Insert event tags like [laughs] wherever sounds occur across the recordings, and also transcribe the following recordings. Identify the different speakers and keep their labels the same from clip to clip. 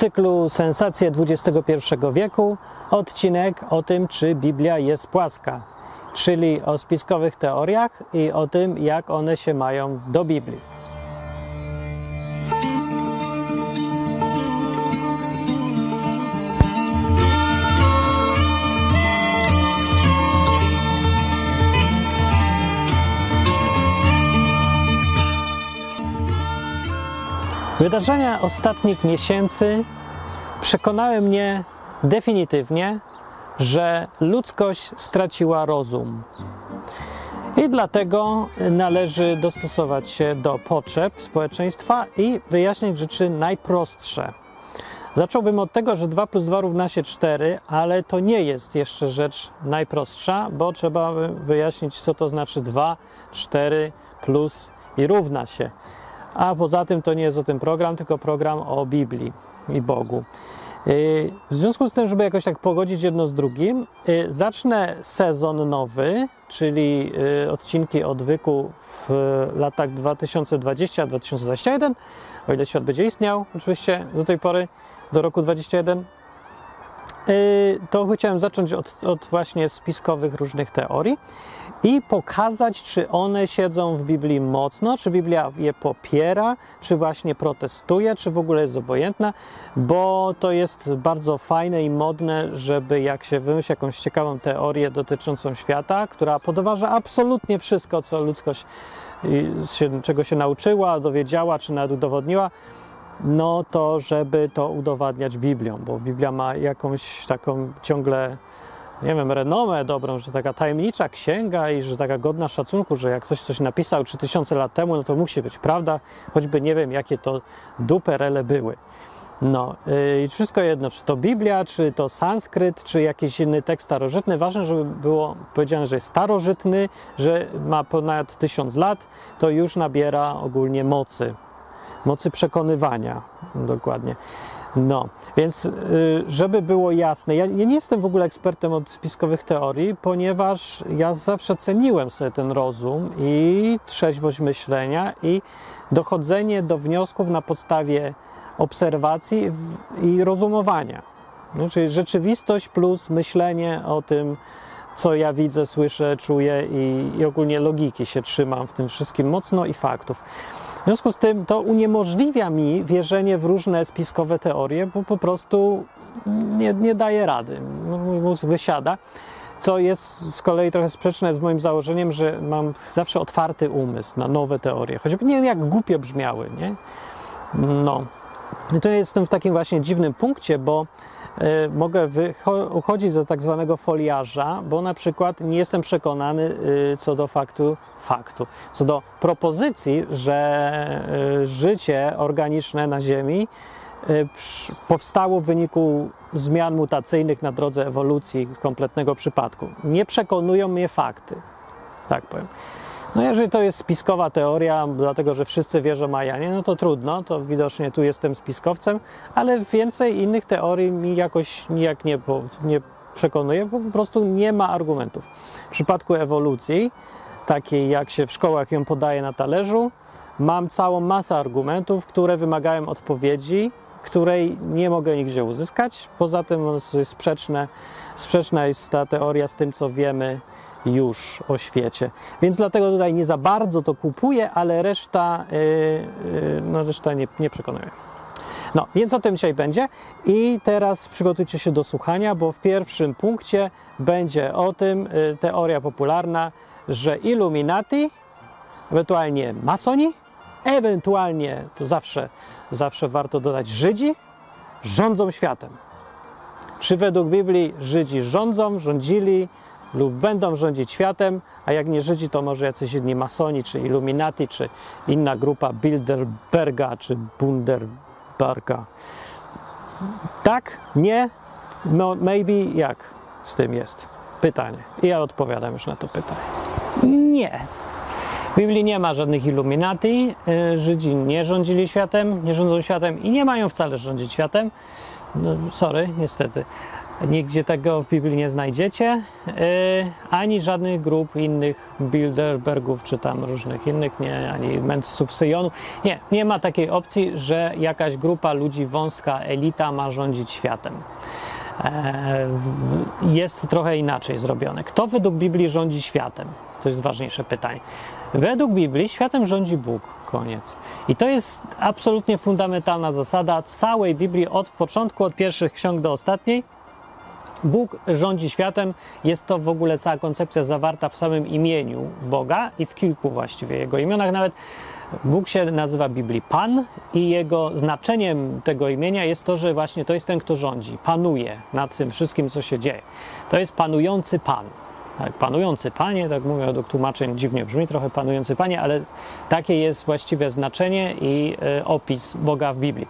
Speaker 1: cyklu Sensacje XXI wieku odcinek o tym, czy Biblia jest płaska, czyli o spiskowych teoriach i o tym, jak one się mają do Biblii. Wydarzenia ostatnich miesięcy przekonały mnie definitywnie, że ludzkość straciła rozum. I dlatego należy dostosować się do potrzeb społeczeństwa i wyjaśnić rzeczy najprostsze. Zacząłbym od tego, że 2 plus 2 równa się 4, ale to nie jest jeszcze rzecz najprostsza, bo trzeba wyjaśnić, co to znaczy 2, 4 plus i równa się. A poza tym to nie jest o tym program, tylko program o Biblii i Bogu. Y, w związku z tym, żeby jakoś tak pogodzić jedno z drugim, y, zacznę sezon nowy, czyli y, odcinki odwyku w latach 2020-2021, o ile świat będzie istniał, oczywiście do tej pory, do roku 2021. To chciałem zacząć od, od właśnie spiskowych różnych teorii i pokazać, czy one siedzą w Biblii mocno, czy Biblia je popiera, czy właśnie protestuje, czy w ogóle jest obojętna, bo to jest bardzo fajne i modne, żeby jak się wymyśli jakąś ciekawą teorię dotyczącą świata, która podważa absolutnie wszystko, co ludzkość się, czego się nauczyła, dowiedziała, czy nawet udowodniła, no to żeby to udowadniać Biblią, bo Biblia ma jakąś taką ciągle nie wiem, renomę dobrą, że taka tajemnicza księga i że taka godna szacunku, że jak ktoś coś napisał 3000 lat temu, no to musi być prawda, choćby nie wiem, jakie to duperele były. No y, i wszystko jedno, czy to Biblia, czy to sanskryt, czy jakiś inny tekst starożytny. Ważne, żeby było powiedziane, że jest starożytny, że ma ponad tysiąc lat, to już nabiera ogólnie mocy, mocy przekonywania dokładnie. No, więc y, żeby było jasne, ja, nie jestem w ogóle ekspertem od spiskowych teorii, ponieważ ja zawsze ceniłem sobie ten rozum i trzeźwość myślenia i dochodzenie do wniosków na podstawie obserwacji i rozumowania. Czyli rzeczywistość plus myślenie o tym, co ja widzę, słyszę, czuję i, i ogólnie logiki się trzymam w tym wszystkim mocno i faktów. W związku z tym to uniemożliwia mi wierzenie w różne spiskowe teorie, bo po prostu nie, nie daje rady. Mój mózg wysiada, co jest z kolei trochę sprzeczne z moim założeniem, że mam zawsze otwarty umysł na nowe teorie, choćby nie wiem jak głupie brzmiały, nie? No. I to jestem w takim właśnie dziwnym punkcie, bo mogę uchodzić za tak zwanego foliarza, bo na przykład nie jestem przekonany y, co do faktu, faktu. Co do propozycji, że y, życie organiczne na Ziemi powstało w wyniku zmian mutacyjnych na drodze ewolucji kompletnego przypadku. Nie przekonują mnie fakty, tak powiem. No jeżeli to jest spiskowa teoria, dlatego że wszyscy wierzą Majanie, no to trudno, to widocznie tu jestem spiskowcem, ale więcej innych teorii mi jakoś nijak nie, nie przekonuje, bo po prostu nie ma argumentów. W przypadku ewolucji takiej jak się w szkołach ją podaje na talerzu, mam całą masę argumentów, które wymagają odpowiedzi, której nie mogę nigdzie uzyskać. Poza tym jest sprzeczne, sprzeczna jest ta teoria z tym, co wiemy już o świecie. Więc dlatego tutaj nie za bardzo to kupuję, ale reszta, yy, yy, no reszta nie, nie przekonuje. No, więc o tym dzisiaj będzie. I teraz przygotujcie się do słuchania, bo w pierwszym punkcie będzie o tym yy, teoria popularna, że Illuminati, ewentualnie masoni, ewentualnie, to zawsze, zawsze warto dodać, Żydzi, rządzą światem. Czy według Biblii Żydzi rządzą, rządzili lub będą rządzić światem, a jak nie Żydzi, to może jacyś inni masoni, czy Illuminati, czy inna grupa Bilderberga, czy Bunderberga. Tak? Nie? No, maybe? Jak z tym jest? Pytanie. I ja odpowiadam już na to pytanie. Nie. W Biblii nie ma żadnych iluminati. Y, Żydzi nie rządzili światem, nie rządzą światem i nie mają wcale rządzić światem. No, sorry, niestety. Nigdzie tego w Biblii nie znajdziecie, yy, ani żadnych grup innych Bilderbergów, czy tam różnych innych, nie, ani mędrców Syjonu. Nie, nie ma takiej opcji, że jakaś grupa ludzi, wąska elita ma rządzić światem. Yy, jest trochę inaczej zrobione. Kto według Biblii rządzi światem? To jest ważniejsze pytanie. Według Biblii światem rządzi Bóg. Koniec. I to jest absolutnie fundamentalna zasada całej Biblii od początku, od pierwszych ksiąg do ostatniej Bóg rządzi światem. Jest to w ogóle cała koncepcja zawarta w samym imieniu Boga i w kilku właściwie jego imionach. Nawet Bóg się nazywa w Biblii Pan i jego znaczeniem tego imienia jest to, że właśnie to jest ten, kto rządzi, panuje nad tym wszystkim, co się dzieje. To jest panujący Pan. Tak, panujący Panie, tak mówię, według tłumaczeń dziwnie brzmi trochę panujący Panie, ale takie jest właściwe znaczenie i y, opis Boga w Biblii.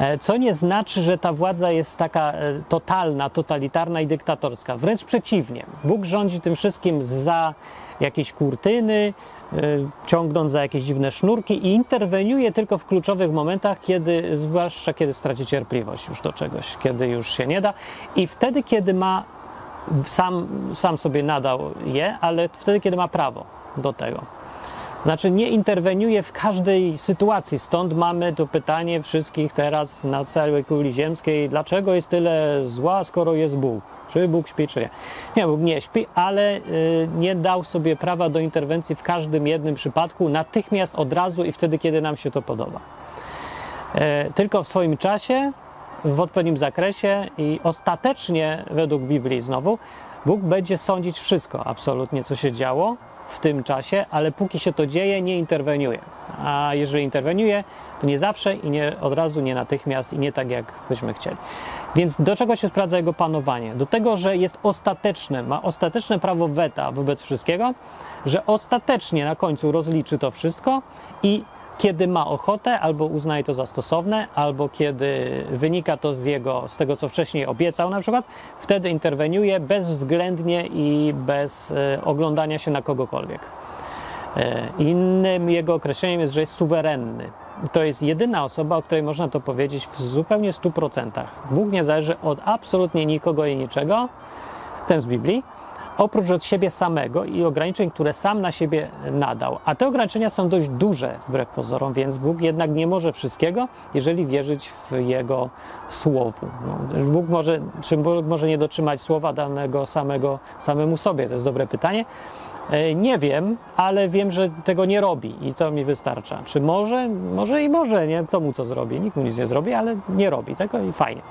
Speaker 1: E, co nie znaczy, że ta władza jest taka e, totalna, totalitarna i dyktatorska. Wręcz przeciwnie. Bóg rządzi tym wszystkim za jakieś kurtyny, e, ciągnąc za jakieś dziwne sznurki i interweniuje tylko w kluczowych momentach, kiedy, zwłaszcza kiedy straci cierpliwość już do czegoś, kiedy już się nie da i wtedy, kiedy ma, sam, sam sobie nadał je, ale wtedy, kiedy ma prawo do tego. Znaczy nie interweniuje w każdej sytuacji. Stąd mamy to pytanie wszystkich teraz na całej kuli ziemskiej, dlaczego jest tyle zła, skoro jest Bóg? Czy Bóg śpi, czy nie? Nie, Bóg nie śpi, ale y, nie dał sobie prawa do interwencji w każdym jednym przypadku, natychmiast, od razu i wtedy, kiedy nam się to podoba. E, tylko w swoim czasie, w odpowiednim zakresie i ostatecznie, według Biblii znowu, Bóg będzie sądzić wszystko, absolutnie, co się działo, w tym czasie, ale póki się to dzieje, nie interweniuje. A jeżeli interweniuje, to nie zawsze i nie od razu, nie natychmiast i nie tak, jak byśmy chcieli. Więc do czego się sprawdza jego panowanie? Do tego, że jest ostateczne, ma ostateczne prawo weta wobec wszystkiego, że ostatecznie na końcu rozliczy to wszystko i kiedy ma ochotę, albo uznaje to za stosowne, albo kiedy wynika to z jego, z tego, co wcześniej obiecał na przykład, wtedy interweniuje bezwzględnie i bez e, oglądania się na kogokolwiek. E, innym jego określeniem jest, że jest suwerenny. To jest jedyna osoba, o której można to powiedzieć w zupełnie 100%. Bóg nie zależy od absolutnie nikogo i niczego, ten z Biblii, oprócz od siebie samego i ograniczeń, które sam na siebie nadał. A te ograniczenia są dość duże wbrew pozorom, więc Bóg jednak nie może wszystkiego, jeżeli wierzyć w Jego słowu. No, Bóg może, czy Bóg może nie dotrzymać słowa danego samego, samemu sobie? To jest dobre pytanie. E, nie wiem, ale wiem, że tego nie robi i to mi wystarcza. Czy może? Może i może, nie? Kto mu co zrobi? Nikt mu nic nie zrobi, ale nie robi tego i fajnie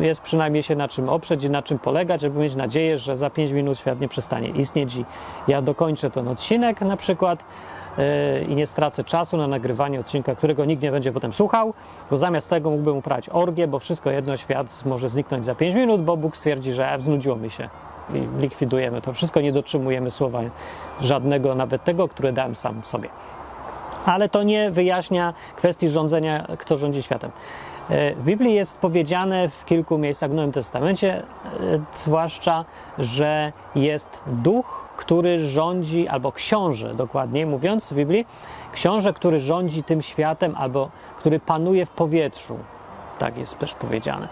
Speaker 1: jest przynajmniej się na czym oprzeć i na czym polegać, żeby mieć nadzieję, że za 5 minut świat nie przestanie istnieć i ja dokończę ten odcinek na przykład yy, i nie stracę czasu na nagrywanie odcinka, którego nikt nie będzie potem słuchał, bo zamiast tego mógłbym uprawiać orgię, bo wszystko jedno, świat może zniknąć za 5 minut, bo Bóg stwierdzi, że wznudziło mi się i likwidujemy to wszystko, nie dotrzymujemy słowa żadnego, nawet tego, które dałem sam sobie. Ale to nie wyjaśnia kwestii rządzenia, kto rządzi światem. E, w Biblii jest powiedziane w kilku miejscach w Nowym Testamencie, e, zwłaszcza, że jest duch, który rządzi, albo książę dokładniej mówiąc w Biblii, książę, który rządzi tym światem, albo który panuje w powietrzu. Tak jest też powiedziane.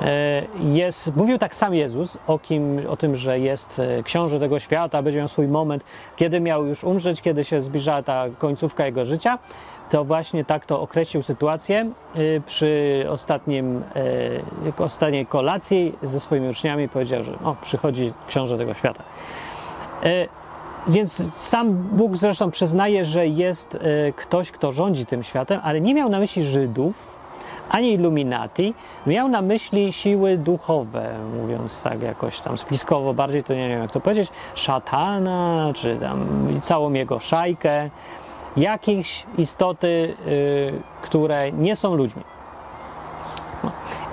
Speaker 1: E, jest, mówił tak sam Jezus o, kim, o tym, że jest książę tego świata, będzie miał swój moment, kiedy miał już umrzeć, kiedy się zbliżała ta końcówka jego życia to właśnie tak to określił sytuację y, przy ostatnim, y, ostatniej kolacji ze swoimi uczniami powiedział, że o, przychodzi książę tego świata. Y, więc sam Bóg zresztą przyznaje, że jest ktoś, kto rządzi tym światem, ale nie miał na myśli Żydów, ani Illuminati, miał na myśli siły duchowe, mówiąc tak jakoś tam spiskowo, bardziej to nie wiem jak to powiedzieć, szatana, czy tam całą jego szajkę, jakieś istoty, y, które nie są ludźmi.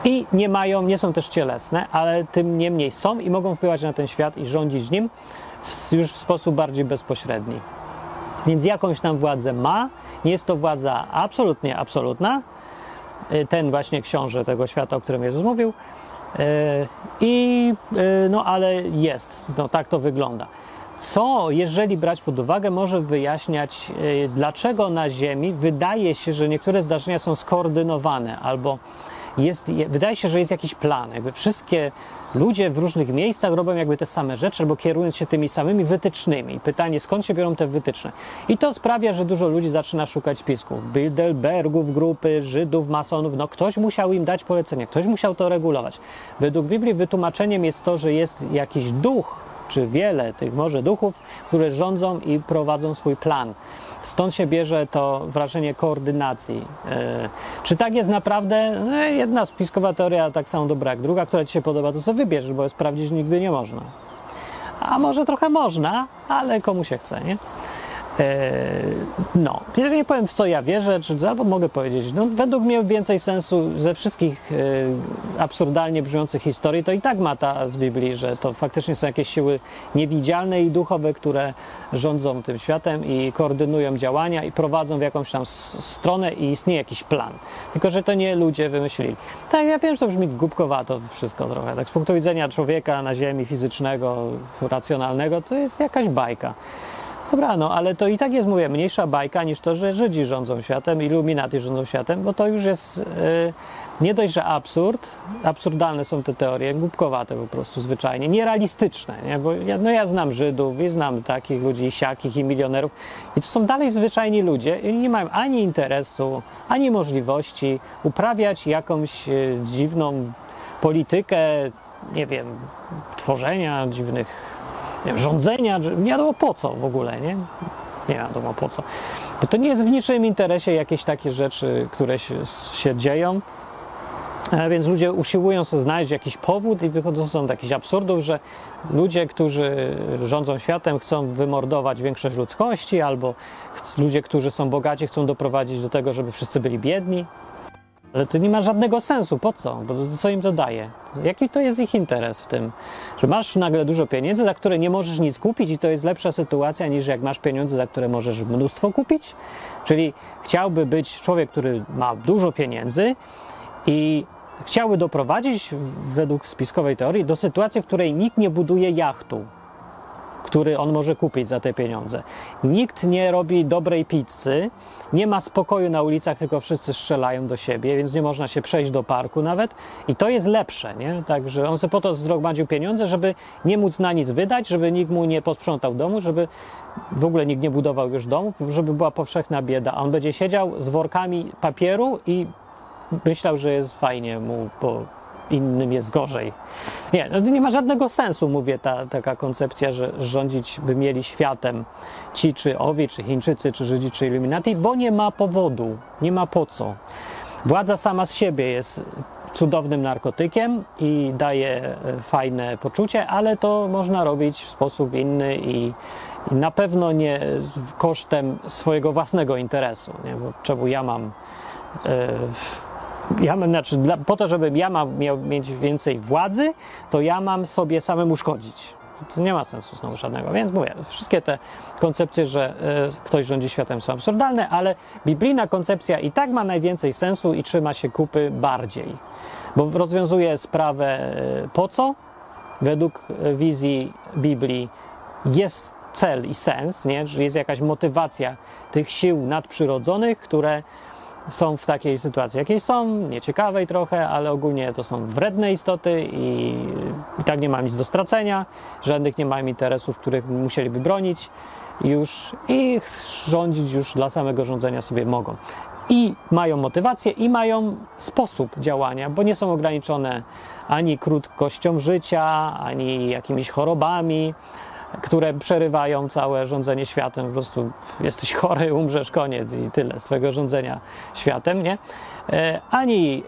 Speaker 1: I nie mają, nie są też cielesne, ale tym niemniej są i mogą wpływać na ten świat i rządzić nim w, już w sposób bardziej bezpośredni. Więc jakąś tam władzę ma. Nie jest to władza absolutnie absolutna. Y, ten właśnie książę tego świata, o którym Jezus mówił. Y, I no ale jest, no tak to wygląda co, jeżeli brać pod uwagę, może wyjaśniać, e, dlaczego na Ziemi wydaje się, że niektóre zdarzenia są skoordynowane albo jest, wydaje się, że jest jakiś plan. Jakby wszystkie ludzie w różnych miejscach robią jakby te same rzeczy, albo kierując się tymi samymi wytycznymi. Pytanie, skąd się biorą te wytyczne? I to sprawia, że dużo ludzi zaczyna szukać spisków. Bilderbergów, grupy, Żydów, masonów. No ktoś musiał im dać polecenie, ktoś musiał to regulować. Według Biblii wytłumaczeniem jest to, że jest jakiś duch, czy wiele tych może duchów, które rządzą i prowadzą swój plan. Stąd się bierze to wrażenie koordynacji. E, czy tak jest naprawdę? No, jedna spiskowa teoria tak samo dobra jak druga, która Ci się podoba, to sobie wybierzesz, bo sprawdzić nigdy nie można. A może trochę można, ale komu się chce, nie? E, no, jeżeli powiem w co ja wierzę, czy albo mogę powiedzieć, no według mnie więcej sensu ze wszystkich e, absurdalnie brzmiących historii, to i tak ma ta z Biblii, że to faktycznie są jakieś siły niewidzialne i duchowe, które rządzą tym światem i koordynują działania i prowadzą w jakąś tam stronę i istnieje jakiś plan. Tylko, że to nie ludzie wymyślili. Tak, ja wiem, że to brzmi głupkowato wszystko trochę. Tak z punktu widzenia człowieka na ziemi fizycznego, racjonalnego, to jest jakaś bajka. Dobra, no ale to i tak jest, mówię, mniejsza bajka niż to, że Żydzi rządzą światem, iluminaty rządzą światem, bo to już jest yy, nie dość, że absurd, absurdalne są te teorie, głupkowate po prostu zwyczajnie, nierealistyczne, nie? bo ja, no ja znam Żydów i znam takich ludzi, siakich i milionerów i to są dalej zwyczajni ludzie i nie mają ani interesu, ani możliwości uprawiać jakąś yy, dziwną politykę, nie wiem, tworzenia dziwnych wiem, rządzenia, nie wiadomo po co w ogóle, nie? Nie wiadomo po co. Bo to nie jest w niczym interesie jakieś takie rzeczy, które się, się dzieją. E, więc ludzie usiłują sobie znaleźć jakiś powód i wychodzą są do jakichś absurdów, że ludzie, którzy rządzą światem, chcą wymordować większość ludzkości, albo ludzie, którzy są bogaci, chcą doprowadzić do tego, żeby wszyscy byli biedni. Ale to nie ma żadnego sensu. Po co? Bo co im to daje? Jaki to jest ich interes w tym? Że masz nagle dużo pieniędzy, za które nie możesz nic kupić i to jest lepsza sytuacja niż jak masz pieniądze, za które możesz mnóstwo kupić? Czyli chciałby być człowiek, który ma dużo pieniędzy i chciałby doprowadzić według spiskowej teorii do sytuacji, w której nikt nie buduje jachtu, który on może kupić za te pieniądze. Nikt nie robi dobrej pizzy, nie ma spokoju na ulicach, tylko wszyscy strzelają do siebie, więc nie można się przejść do parku nawet. I to jest lepsze, nie? Także on sobie po to zgromadził pieniądze, żeby nie móc na nic wydać, żeby nikt mu nie posprzątał domu, żeby w ogóle nikt nie budował już domów, żeby była powszechna bieda. A on będzie siedział z workami papieru i myślał, że jest fajnie mu, bo innym jest gorzej. Nie, no nie ma żadnego sensu, mówię, ta taka koncepcja, że rządzić by mieli światem ci, czy owi, czy Chińczycy, czy Żydzi, czy Illuminati, bo nie ma powodu, nie ma po co. Władza sama z siebie jest cudownym narkotykiem i daje e, fajne poczucie, ale to można robić w sposób inny i, na pewno nie kosztem swojego własnego interesu. Nie? Bo czemu ja mam. Yy, ja mam, znaczy, dla, po to, żebym ja miał mieć więcej władzy, to ja mam sobie samemu szkodzić. To nie ma sensu znowu żadnego. Więc mówię, wszystkie te koncepcje, że y, ktoś rządzi światem są absurdalne, ale biblijna koncepcja i tak ma najwięcej sensu i trzyma się kupy bardziej. Bo rozwiązuje sprawę y, po co? Według e, wizji Biblii jest cel i sens, nie? że jest jakaś motywacja tych sił nadprzyrodzonych, które są w takiej sytuacji, jakiej są, nieciekawej trochę, ale ogólnie to są wredne istoty i, i tak nie mam nic do stracenia, żadnych nie mają interesów, których musieliby bronić już i rządzić już dla samego rządzenia sobie mogą. I mają motywację, i mają sposób działania, bo nie są ograniczone ani krótkością życia, ani jakimiś chorobami, które przerywają całe rządzenie światem. Po prostu jesteś chory, umrzesz, koniec i tyle z twojego rządzenia światem, nie? E, ani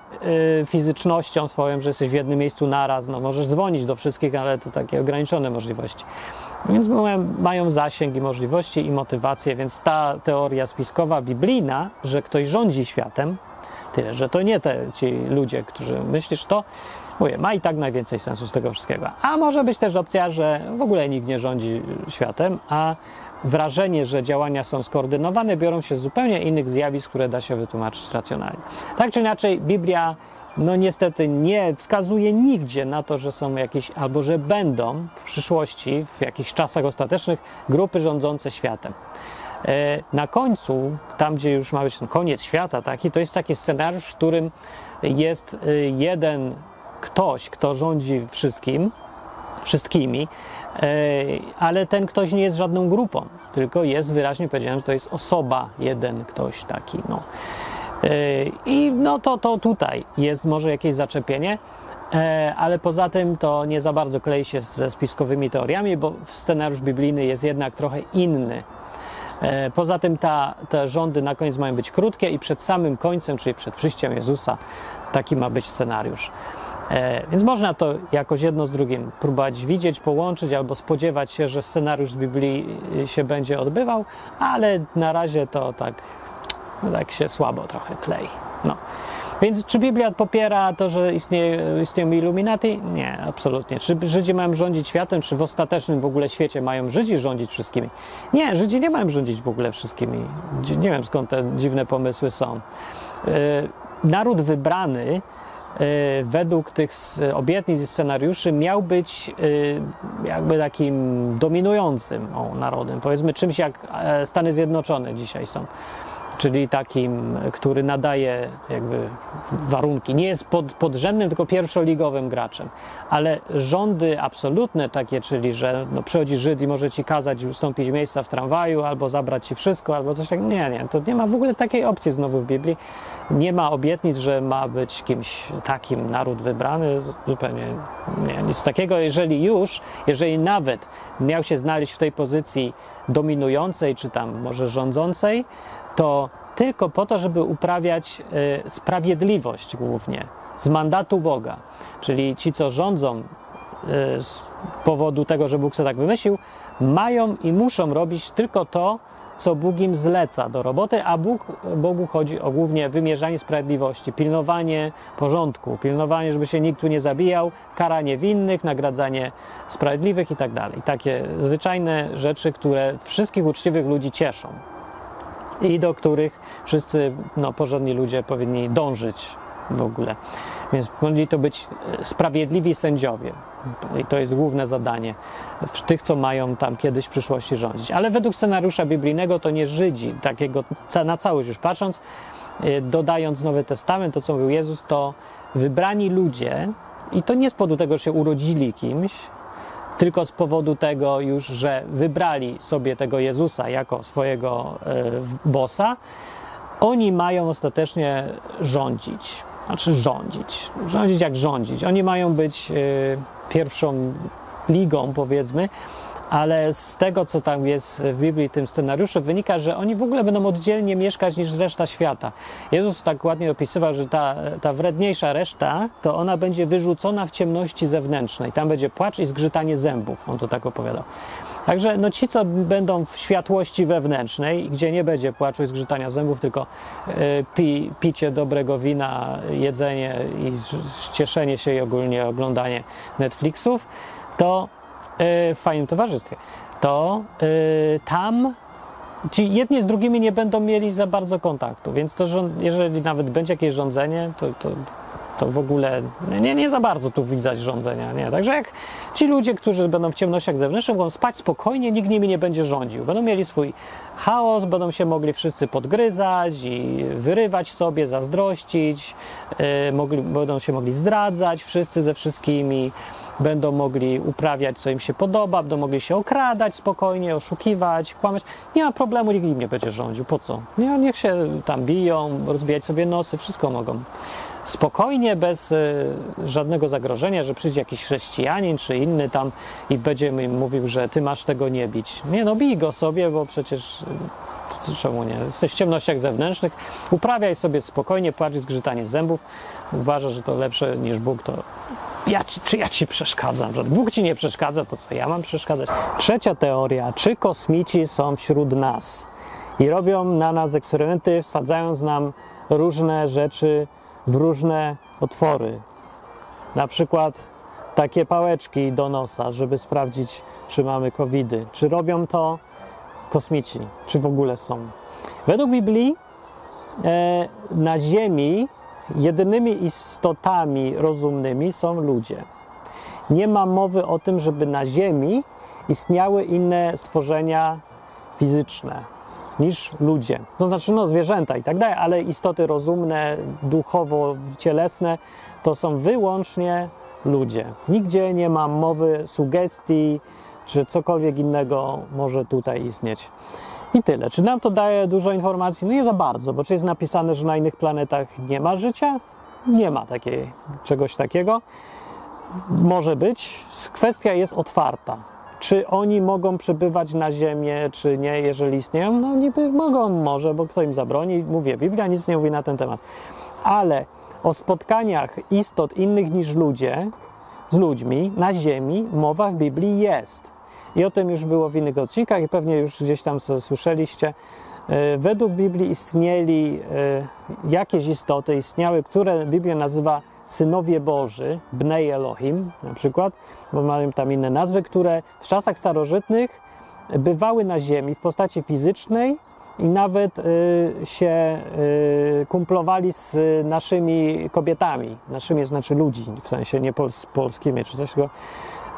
Speaker 1: e, fizycznością swoją, że jesteś w jednym miejscu naraz, no możesz dzwonić do wszystkich, ale to takie ograniczone możliwości. Więc mają zasięg i możliwości i motywację, więc ta teoria spiskowa, biblijna, że ktoś rządzi światem, tyle, że to nie te ci ludzie, którzy myślisz to, Mówię, ma i tak najwięcej sensu z tego wszystkiego. A może być też opcja, że w ogóle nikt nie rządzi światem, a wrażenie, że działania są skoordynowane, biorą się z zupełnie innych zjawisk, które da się wytłumaczyć racjonalnie. Tak czy inaczej, Biblia no niestety nie wskazuje nigdzie na to, że są jakieś, albo że będą w przyszłości, w jakichś czasach ostatecznych, grupy rządzące światem. E, na końcu, tam gdzie już ma być koniec świata, taki, to jest taki scenariusz, w którym jest y, jeden ktoś, kto rządzi wszystkim, wszystkimi, e, ale ten ktoś nie jest żadną grupą, tylko jest wyraźnie powiedziane, że to jest osoba, jeden ktoś taki. No. E, I no to, to tutaj jest może jakieś zaczepienie, e, ale poza tym to nie za bardzo klei się ze spiskowymi teoriami, bo scenariusz biblijny jest jednak trochę inny. Poza tym ta, te rządy na koniec mają być krótkie i przed samym końcem, czyli przed przyjściem Jezusa, taki ma być scenariusz. E, więc można to jakoś jedno z drugim próbować widzieć, połączyć albo spodziewać się, że scenariusz z Biblii się będzie odbywał, ale na razie to tak, no tak się słabo trochę klei. No. Więc czy Biblia popiera to, że istnieje, istnieją iluminaty? Nie, absolutnie. Czy Żydzi mają rządzić światem, czy w ostatecznym w ogóle świecie mają Żydzi rządzić wszystkimi? Nie, Żydzi nie mają rządzić w ogóle wszystkimi. Nie wiem skąd te dziwne pomysły są. Yy, naród wybrany Y, według tych obietnic i scenariuszy miał być y, jakby takim dominującym o, narodem, powiedzmy czymś jak e, Stany Zjednoczone dzisiaj są, czyli takim, który nadaje jakby warunki, nie jest pod, podrzędnym, tylko pierwszoligowym graczem, ale rządy absolutne takie, czyli że no, przychodzi Żyd i może ci kazać ustąpić miejsca w tramwaju, albo zabrać ci wszystko, albo coś takiego, nie, nie, to nie ma w ogóle takiej opcji znowu w Biblii, nie ma obietnic, że ma być kimś takim naród wybrany, zupełnie nie, nic takiego. Jeżeli już, jeżeli nawet miał się znaleźć w tej pozycji dominującej, czy tam może rządzącej, to tylko po to, żeby uprawiać y, sprawiedliwość głównie z mandatu Boga. Czyli ci, co rządzą y, z powodu tego, że Bóg sobie tak wymyślił, mają i muszą robić tylko to, co Bóg im zleca do roboty, a Bóg, Bogu chodzi o głównie wymierzanie sprawiedliwości, pilnowanie porządku, pilnowanie, żeby się nikt tu nie zabijał, karanie winnych, nagradzanie sprawiedliwych i tak dalej. Takie zwyczajne rzeczy, które wszystkich uczciwych ludzi cieszą i do których wszyscy no, porządni ludzie powinni dążyć w ogóle. Więc powinni to być sprawiedliwi sędziowie. I to jest główne zadanie tych, co mają tam kiedyś w przyszłości rządzić. Ale według scenariusza biblijnego to nie Żydzi, takiego na całość już patrząc, y, dodając Nowy Testament, to co mówił Jezus, to wybrani ludzie, i to nie z powodu tego, że się urodzili kimś, tylko z powodu tego już, że wybrali sobie tego Jezusa jako swojego y, bossa, oni mają ostatecznie rządzić. Znaczy rządzić. Rządzić jak rządzić. Oni mają być y, pierwszą ligą, powiedzmy, ale z tego, co tam jest w Biblii, tym scenariuszu, wynika, że oni w ogóle będą oddzielnie mieszkać niż reszta świata. Jezus tak ładnie opisywał, że ta, ta wredniejsza reszta, to ona będzie wyrzucona w ciemności zewnętrznej. Tam będzie płacz i zgrzytanie zębów. On to tak opowiadał. Także no ci, co będą w światłości wewnętrznej, gdzie nie będzie płaczu i zgrzytania zębów, tylko y, pi, picie dobrego wina, jedzenie i cieszenie się i ogólnie oglądanie Netflixów, to w fajnym towarzystwie, to yy, tam ci jedni z drugimi nie będą mieli za bardzo kontaktu, więc to, jeżeli nawet będzie jakieś rządzenie, to, to, to w ogóle nie, nie za bardzo tu widać rządzenia. Nie? Także jak ci ludzie, którzy będą w ciemnościach zewnętrznych, mogą spać spokojnie, nikt nimi nie będzie rządził. Będą mieli swój chaos, będą się mogli wszyscy podgryzać i wyrywać sobie, zazdrościć, yy, mogli, będą się mogli zdradzać wszyscy ze wszystkimi będą mogli uprawiać, co im się podoba, będą mogli się okradać spokojnie, oszukiwać, kłamać. Nie ma problemu, nikt im nie będzie rządził. Po co? Nie, niech się tam biją, rozbijać sobie nosy, wszystko mogą. Spokojnie, bez y, żadnego zagrożenia, że przyjdzie jakiś chrześcijanin czy inny tam i będzie mi mówił, że ty masz tego nie bić. Nie, no bij go sobie, bo przecież y, czemu nie? Jesteś w ciemnościach zewnętrznych, uprawiaj sobie spokojnie, płacz zgrzytanie zębów. Uważa, że to lepsze niż Bóg, to ja ci, czy ja ci przeszkadzam? Że Bóg ci nie przeszkadza, to co ja mam przeszkadzać? Trzecia teoria. Czy kosmici są wśród nas i robią na nas eksperymenty, wsadzając nam różne rzeczy w różne otwory? Na przykład takie pałeczki do nosa, żeby sprawdzić, czy mamy covidy. Czy robią to kosmici? Czy w ogóle są? Według Biblii e, na Ziemi jedynymi istotami rozumnymi są ludzie. Nie ma mowy o tym, żeby na Ziemi istniały inne stworzenia fizyczne. niż ludzie. To znaczy, no, zwierzęta i tak dalej, ale istoty rozumne, duchowo-cielesne to są wyłącznie ludzie. Nigdzie nie ma mowy sugestii, czy cokolwiek innego może tutaj istnieć. I tyle. Czy nam to daje dużo informacji? No nie za bardzo, bo czy jest napisane, że na innych planetach nie ma życia? Nie ma takiej, czegoś takiego. Może być. Kwestia jest otwarta. Czy oni mogą przybywać na Ziemię, czy nie, jeżeli istnieją? No niby mogą, może, bo kto im zabroni? Mówię, Biblia nic nie mówi na ten temat. Ale o spotkaniach istot innych niż ludzie z ludźmi na Ziemi mowa w Biblii jest. I o tym już było w innych odcinkach i pewnie już gdzieś tam słyszeliście. E, według Biblii istnieli e, jakieś istoty, istniały, które Biblia nazywa synowie Boży, Bnei Elohim na przykład, bo mają tam inne nazwy, które w czasach starożytnych bywały na ziemi w postaci fizycznej i nawet y, się kumplowali z naszymi kobietami, naszymi znaczy ludzi, w sensie nie pols polskimi czy coś takiego,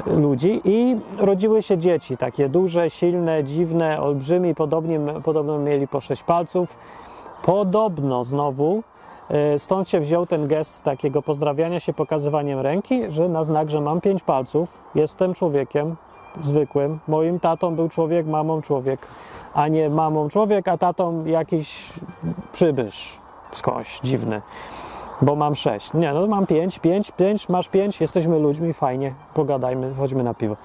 Speaker 1: ludzi i rodziły się dzieci, takie duże, silne, dziwne, olbrzymie, podobnie, podobno mieli po sześć palców. Podobno znowu y, Stąd się wziął ten gest takiego pozdrawiania się pokazywaniem ręki, że na znak, że mam pięć palców, jestem człowiekiem zwykłym. Moim tatą był człowiek, mamą człowiek a nie mamą człowiek, a tatą jakiś przybysz skądś dziwny, bo mam sześć. Nie, no mam pięć, pięć, pięć, masz pięć, jesteśmy ludźmi, fajnie, pogadajmy, chodźmy na piwo.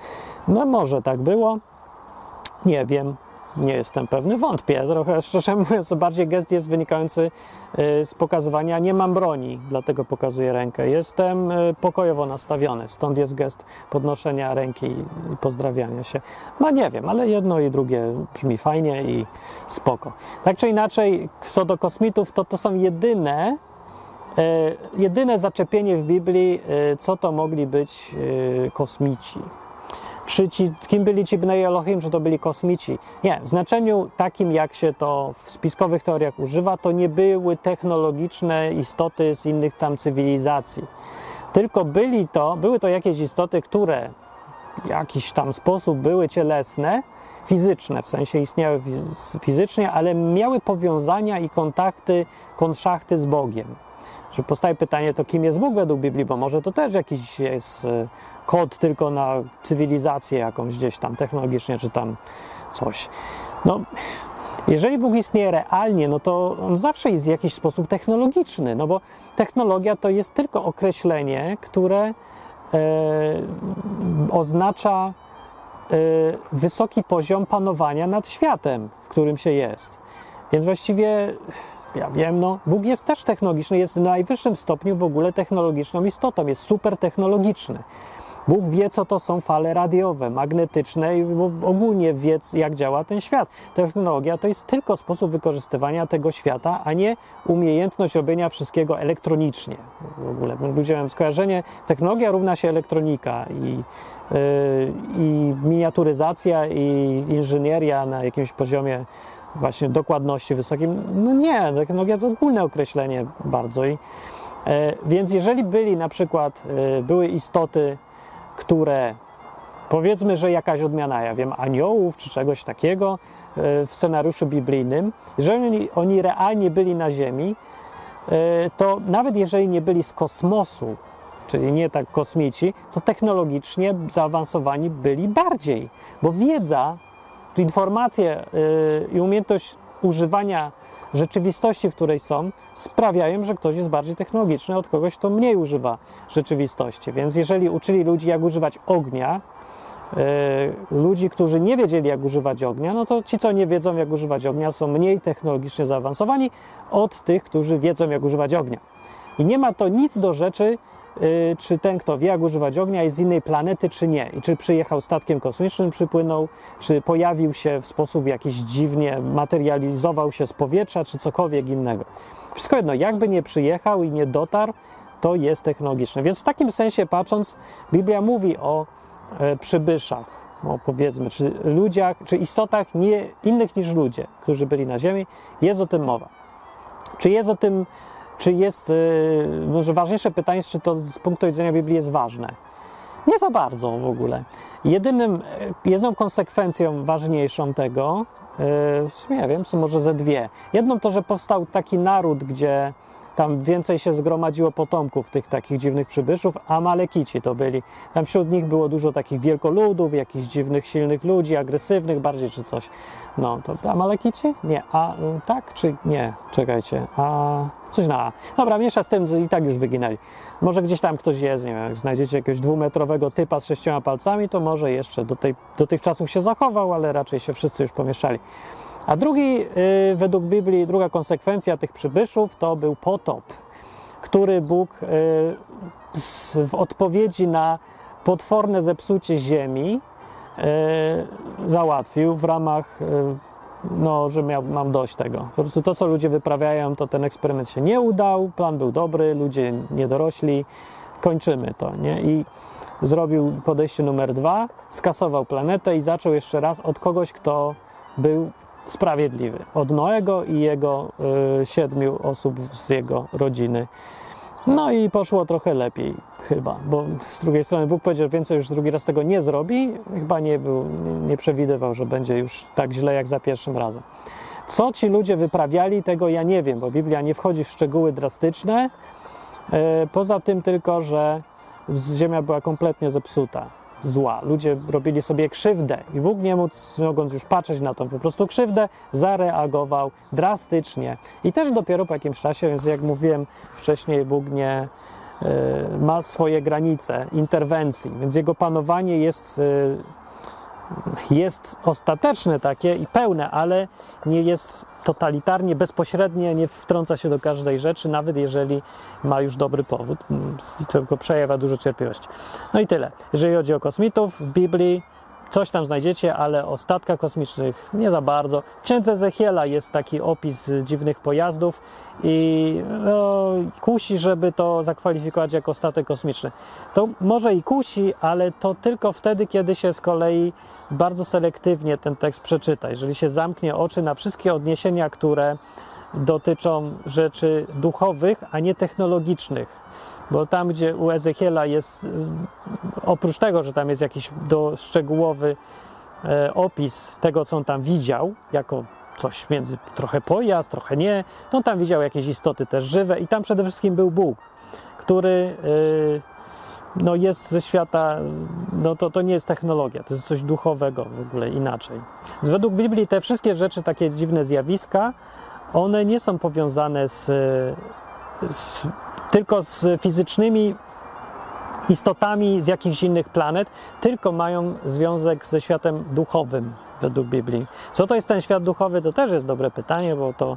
Speaker 1: No może tak było, nie wiem, nie jestem pewny, wątpię trochę, [laughs] szczerze mówiąc, bardziej gest jest wynikający y, z pokazywania, nie mam broni, dlatego pokazuję rękę. Jestem y, pokojowo nastawiony, stąd jest gest podnoszenia ręki i pozdrawiania się. No nie wiem, ale jedno i drugie brzmi fajnie i spoko. Tak czy inaczej, co do kosmitów, to to są jedyne, jedyne zaczepienie w Biblii, co to mogli być kosmici. Czy ci, kim byli ci Bnei Elohim, czy to byli kosmici? Nie, w znaczeniu takim, jak się to w spiskowych teoriach używa, to nie były technologiczne istoty z innych tam cywilizacji. Tylko byli to, były to jakieś istoty, które w jakiś tam sposób były cielesne, fizyczne, w sensie istniały fizycznie, ale miały powiązania i kontakty, konszachty z Bogiem. Że powstaje pytanie, to kim jest Bóg według Biblii, bo może to też jakiś jest e, kod tylko na cywilizację jakąś gdzieś tam technologicznie, czy tam coś. No, jeżeli Bóg istnieje realnie, no to on zawsze jest w jakiś sposób technologiczny, no bo technologia to jest tylko określenie, które e, oznacza e, wysoki poziom panowania nad światem, w którym się jest. Więc właściwie, ja wiem, no, Bóg jest też technologiczny, jest w najwyższym stopniu w ogóle technologiczną istotą, jest super technologiczny. Bóg wie, co to są fale radiowe, magnetyczne i ogólnie wie, jak działa ten świat. Technologia to jest tylko sposób wykorzystywania tego świata, a nie umiejętność robienia wszystkiego elektronicznie. W ogóle ludzie mają skojarzenie, technologia równa się elektronika i, yy, i miniaturyzacja i inżynieria na jakimś poziomie właśnie dokładności wysokim. No nie, technologia to ogólne określenie bardzo. I, e, więc jeżeli byli na przykład, e, były istoty które powiedzmy, że jakaś odmiana, ja wiem, aniołów czy czegoś takiego e, w scenariuszu biblijnym, jeżeli oni realnie byli na Ziemi, to nawet jeżeli nie byli z kosmosu, czyli nie tak kosmici, to technologicznie zaawansowani byli bardziej, bo wiedza, informacje e, i umiejętność używania rzeczywistości, w której są, sprawiają, że ktoś jest bardziej technologiczny od kogoś, kto mniej używa rzeczywistości. Więc jeżeli uczyli ludzi, jak używać ognia, yy, ludzi, którzy nie wiedzieli, jak używać ognia, no to ci, co nie wiedzą, jak używać ognia, są mniej technologicznie zaawansowani od tych, którzy wiedzą, jak używać ognia. I nie ma to nic do rzeczy, Y, czy ten, kto wie, jak używać ognia, jest z innej planety, czy nie. I czy przyjechał statkiem kosmicznym, przypłynął, czy pojawił się w sposób jakiś dziwnie, materializował się z powietrza, czy cokolwiek innego. Wszystko jedno, jakby nie przyjechał i nie dotarł, to jest technologiczne. Więc w takim sensie patrząc, Biblia mówi o e, przybyszach, no powiedzmy, czy ludziach, czy istotach nie innych niż ludzie, którzy byli na Ziemi. Jest o tym mowa. Czy jest o tym czy jest, y, może ważniejsze pytanie jest, czy to z punktu widzenia Biblii jest ważne? Nie za bardzo w ogóle. Jedynym, y, jedną konsekwencją ważniejszą tego w sumie nie wiem, są może ze dwie. Jedną to, że powstał taki naród, gdzie tam więcej się zgromadziło potomków tych takich dziwnych przybyszów, a Malekici to byli. Tam wśród nich było dużo takich wielkoludów, jakichś dziwnych, silnych ludzi, agresywnych bardziej czy coś. No, to Amalekici? Nie. A tak czy nie? Czekajcie. A coś na. Dobra, mniejsza z tym, i tak już wyginęli. Może gdzieś tam ktoś jest, nie wiem, jak znajdziecie jakiegoś dwumetrowego typa z sześcioma palcami, to może jeszcze do, tej, do tych czasów się zachował, ale raczej się wszyscy już pomieszali. A drugi, yy, według Biblii, druga konsekwencja tych przybyszów to był potop, który Bóg yy, w odpowiedzi na potworne zepsucie ziemi yy, załatwił w ramach, no, że miał, mam dość tego. Po prostu to, co ludzie wyprawiają, to ten eksperyment się nie udał, plan był dobry, ludzie nie dorośli, kończymy to, nie? I zrobił podejście numer dwa, skasował planetę i zaczął jeszcze raz od kogoś, kto był sprawiedliwy. Od Noego i jego y, siedmiu osób z jego rodziny. No i poszło trochę lepiej chyba, bo z drugiej strony Bóg powiedział, że więcej już drugi raz tego nie zrobi. Chyba nie, był, nie przewidywał, że będzie już tak źle jak za pierwszym razem. Co ci ludzie wyprawiali, tego ja nie wiem, bo Biblia nie wchodzi w szczegóły drastyczne. Y, poza tym tylko, że ziemia była kompletnie zepsuta zła. Ludzie robili sobie krzywdę i Bóg nie móc, mogąc już patrzeć na tą po prostu krzywdę, zareagował drastycznie. I też dopiero po jakimś czasie, więc jak mówiłem wcześniej, Bóg nie y, ma swoje granice interwencji, więc jego panowanie jest y, jest ostateczne takie i pełne, ale nie jest totalitarnie, bezpośrednie, nie wtrąca się do każdej rzeczy, nawet jeżeli ma już dobry powód, tylko przejawia dużo cierpliwości. No i tyle. Jeżeli chodzi o kosmitów, w Biblii coś tam znajdziecie, ale o statkach kosmicznych nie za bardzo. W księdze Ezechiela jest taki opis dziwnych pojazdów i no, kusi, żeby to zakwalifikować jako statek kosmiczny. To może i kusi, ale to tylko wtedy, kiedy się z kolei bardzo selektywnie ten tekst przeczyta. Jeżeli się zamknie oczy na wszystkie odniesienia, które dotyczą rzeczy duchowych, a nie technologicznych. Bo tam, gdzie u Ezechiela jest, y, oprócz tego, że tam jest jakiś do, szczegółowy e, opis tego, co on tam widział, jako coś między trochę pojazd, trochę nie, on tam widział jakieś istoty też żywe i tam przede wszystkim był Bóg, który y, no jest ze świata, no to, to nie jest technologia, to jest coś duchowego w ogóle inaczej. Więc według Biblii te wszystkie rzeczy, takie dziwne zjawiska, one nie są powiązane z, z tylko z fizycznymi istotami z jakichś innych planet, tylko mają związek ze światem duchowym według Biblii. Co to jest ten świat duchowy, to też jest dobre pytanie, bo to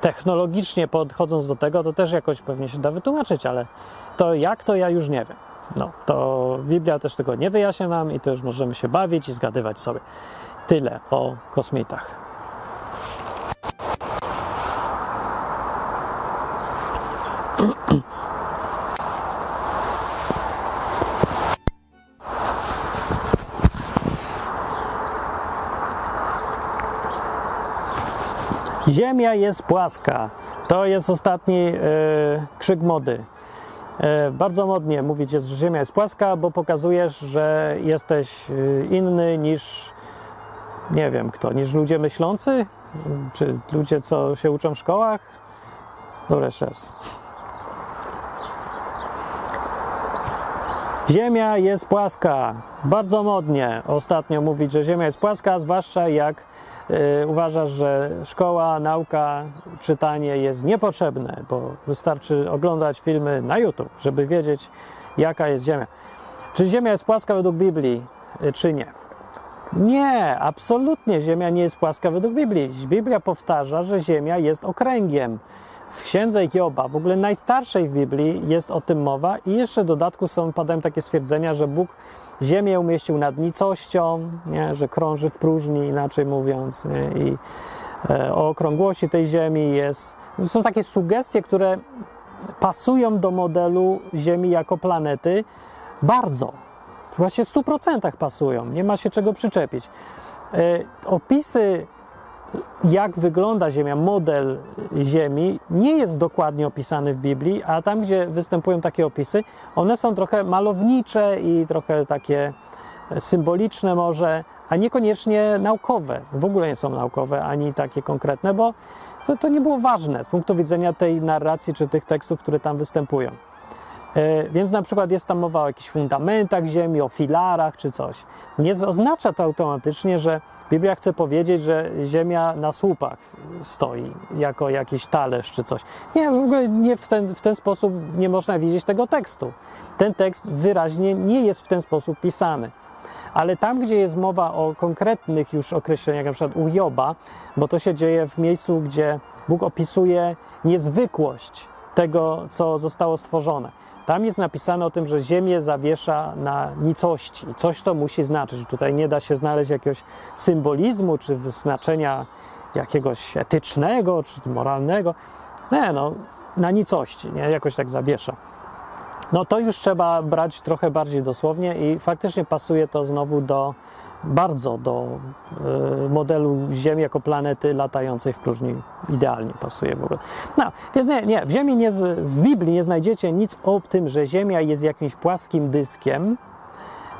Speaker 1: technologicznie podchodząc do tego, to też jakoś pewnie się da wytłumaczyć, ale to jak, to ja już nie wiem. No, to Biblia też tego nie wyjaśnia nam i to już możemy się bawić i zgadywać sobie. Tyle o kosmitach. Ziemia jest płaska. To jest ostatni yy, krzyk mody. E, bardzo modnie mówić, że Ziemia jest płaska, bo pokazujesz, że jesteś e, inny niż nie wiem kto, niż ludzie myślący, czy ludzie, co się uczą w szkołach. Dobra, jeszcze raz. Ziemia jest płaska. Bardzo modnie ostatnio mówić, że Ziemia jest płaska, zwłaszcza jak Y, uważasz, że szkoła, nauka, czytanie jest niepotrzebne, bo wystarczy oglądać filmy na YouTube, żeby wiedzieć, jaka jest Ziemia. Czy Ziemia jest płaska według Biblii, y, czy nie? Nie, absolutnie Ziemia nie jest płaska według Biblii. Biblia powtarza, że Ziemia jest okręgiem. W księdze Joba, w ogóle najstarszej w Biblii, jest o tym mowa, i jeszcze w dodatku są, padają takie stwierdzenia, że Bóg Ziemię umieścił nad nicością, nie? że krąży w próżni, inaczej mówiąc, nie? i e, o okrągłości tej Ziemi jest. Są takie sugestie, które pasują do modelu Ziemi jako planety bardzo. Właśnie w 100% pasują, nie ma się czego przyczepić. E, opisy jak wygląda Ziemia, model Ziemi, nie jest dokładnie opisany w Biblii, a tam, gdzie występują takie opisy, one są trochę malownicze i trochę takie symboliczne może, a niekoniecznie naukowe. W ogóle nie są naukowe ani takie konkretne, bo to, to nie było ważne z punktu widzenia tej narracji czy tych tekstów, które tam występują. E, więc na przykład jest tam mowa o jakichś fundamentach ziemi, o filarach czy coś. Nie oznacza to automatycznie, że Biblia chce powiedzieć, że ziemia na słupach stoi jako jakiś talerz czy coś. Nie, w ogóle nie w ten, w ten sposób nie można widzieć tego tekstu. Ten tekst wyraźnie nie jest w ten sposób pisany. Ale tam, gdzie jest mowa o konkretnych już określeniach, na przykład u Joba, bo to się dzieje w miejscu, gdzie Bóg opisuje niezwykłość tego, co zostało stworzone. Tam jest napisane o tym, że Ziemię zawiesza na nicości. Coś to musi znaczyć. Tutaj nie da się znaleźć jakiegoś symbolizmu czy znaczenia jakiegoś etycznego czy moralnego. Nie, no, na nicości, nie? Jakoś tak zawiesza. No to już trzeba brać trochę bardziej dosłownie i faktycznie pasuje to znowu do bardzo do y, modelu Ziemi jako planety latającej w próżni. Idealnie pasuje w ogóle. No, więc nie, nie w Ziemi nie, w Biblii nie znajdziecie nic o tym, że Ziemia jest jakimś płaskim dyskiem.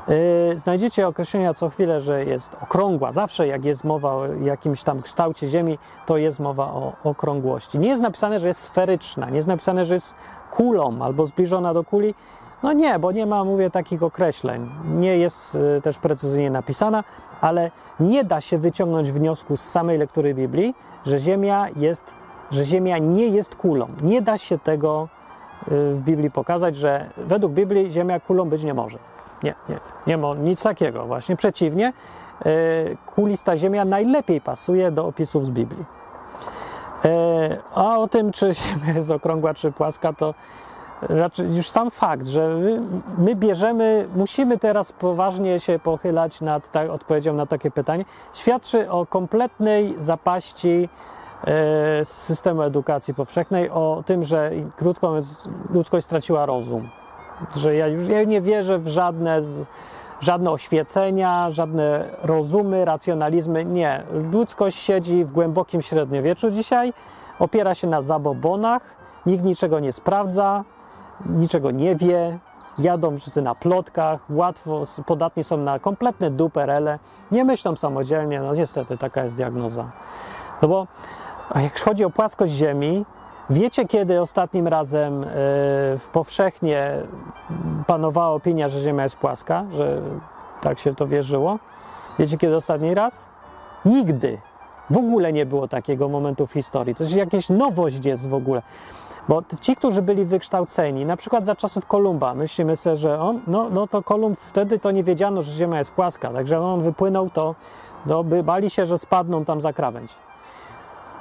Speaker 1: Y, znajdziecie określenia co chwilę, że jest okrągła. Zawsze jak jest mowa o jakimś tam kształcie Ziemi, to jest mowa o okrągłości. Nie jest napisane, że jest sferyczna, nie jest napisane, że jest kulą albo zbliżona do kuli. No nie, bo nie ma, mówię, takich określeń. Nie jest y, też precyzyjnie napisana, ale nie da się wyciągnąć wniosku z samej lektury Biblii, że Ziemia jest, że Ziemia nie jest kulą. Nie da się tego y, w Biblii pokazać, że według Biblii Ziemia kulą być nie może. Nie, nie, nie ma nic takiego. Właśnie przeciwnie, y, kulista Ziemia najlepiej pasuje do opisów z Biblii. A o tym, czy Ziemia jest okrągła, czy płaska, to raczej już sam fakt, że my, my, bierzemy, musimy teraz poważnie się pochylać nad ta, odpowiedzią na takie pytanie, świadczy o kompletnej zapaści e, systemu edukacji powszechnej, o tym, że krótko mówiąc, ludzkość straciła rozum. Że ja już ja nie wierzę w żadne, z, żadne oświecenia, żadne rozumy, racjonalizmy. Nie. Ludzkość siedzi w głębokim średniowieczu dzisiaj, opiera się na zabobonach, nikt niczego nie sprawdza, niczego nie wie, jadą wszyscy na plotkach, łatwo, podatni są na kompletne duperele, nie myślą samodzielnie, no niestety taka jest diagnoza. No bo jak chodzi o płaskość Ziemi, wiecie kiedy ostatnim razem yy, powszechnie panowała opinia, że Ziemia jest płaska, że tak się to wierzyło? Wiecie kiedy ostatni raz? Nigdy. W ogóle nie było takiego momentu w historii. To jest jakaś nowość jest w ogóle. Bo ci, którzy byli wykształceni, na przykład za czasów Kolumba, myślimy sobie, że on, no, no to Kolumb wtedy to nie wiedziano, że Ziemia jest płaska, także on wypłynął, to no, by bali się, że spadną tam za krawędź.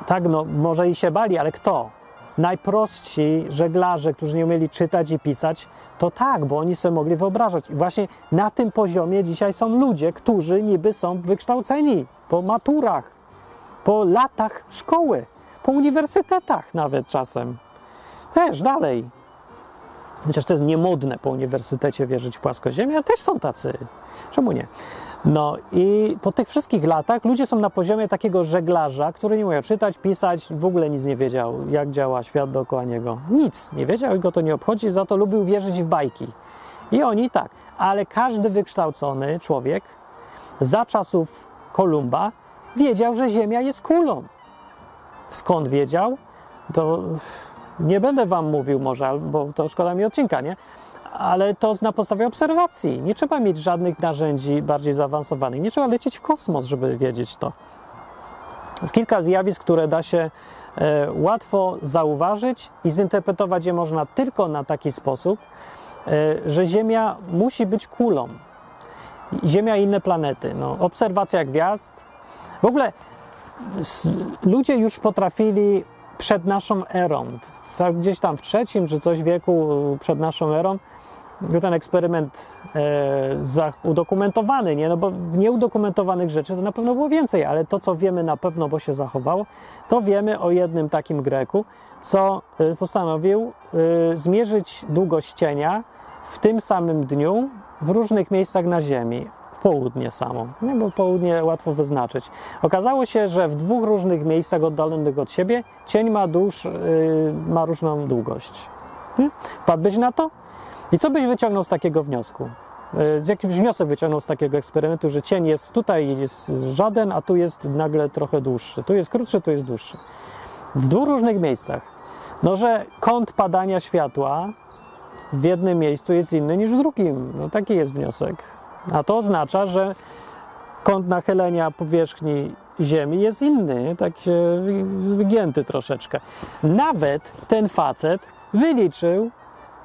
Speaker 1: Tak, no może i się bali, ale kto? Najprostsi żeglarze, którzy nie umieli czytać i pisać, to tak, bo oni sobie mogli wyobrażać. I właśnie na tym poziomie dzisiaj są ludzie, którzy niby są wykształceni po maturach, po latach szkoły, po uniwersytetach nawet czasem. Też dalej. Chociaż to jest niemodne po uniwersytecie wierzyć w płaskoziemię, a też są tacy. Czemu nie? No i po tych wszystkich latach ludzie są na poziomie takiego żeglarza, który nie umiał czytać, pisać, w ogóle nic nie wiedział, jak działa świat dookoła niego. Nic nie wiedział i go to nie obchodzi, za to lubił wierzyć w bajki. I oni tak, ale każdy wykształcony człowiek za czasów Kolumba wiedział, że Ziemia jest kulą. Skąd wiedział? To nie będę wam mówił może, bo to szkoda mi odcinka, nie? Ale to na podstawie obserwacji. Nie trzeba mieć żadnych narzędzi bardziej zaawansowanych. Nie trzeba lecieć w kosmos, żeby wiedzieć to. Jest kilka zjawisk, które da się e, łatwo zauważyć i zinterpretować je można tylko na taki sposób, e, że Ziemia musi być kulą. Ziemia i inne planety. No, obserwacja gwiazd. W ogóle ludzie już potrafili przed naszą erą, gdzieś tam w trzecim czy coś wieku przed naszą erą, był ten eksperyment e, udokumentowany, nie? No bo nieudokumentowanych rzeczy to na pewno było więcej, ale to, co wiemy na pewno, bo się zachowało, to wiemy o jednym takim Greku, co e, postanowił e, zmierzyć długość cienia w tym samym dniu w różnych miejscach na Ziemi południe samo, nie, bo południe łatwo wyznaczyć. Okazało się, że w dwóch różnych miejscach oddalonych od siebie cień ma, dłuż, yy, ma różną długość. Nie? Wpadłbyś na to? I co byś wyciągnął z takiego wniosku? e, jakiś wniosek wyciągnął z takiego eksperymentu, że cień jest tutaj jest żaden, a tu jest nagle trochę dłuższy. Tu jest krótszy, tu jest dłuższy. W dwóch różnych miejscach. No, że kąt padania światła w jednym miejscu jest inny niż w drugim. No, taki jest wniosek. A to oznacza, że kąt nachylenia powierzchni Ziemi jest inny, tak się wygięty troszeczkę. Nawet ten facet wyliczył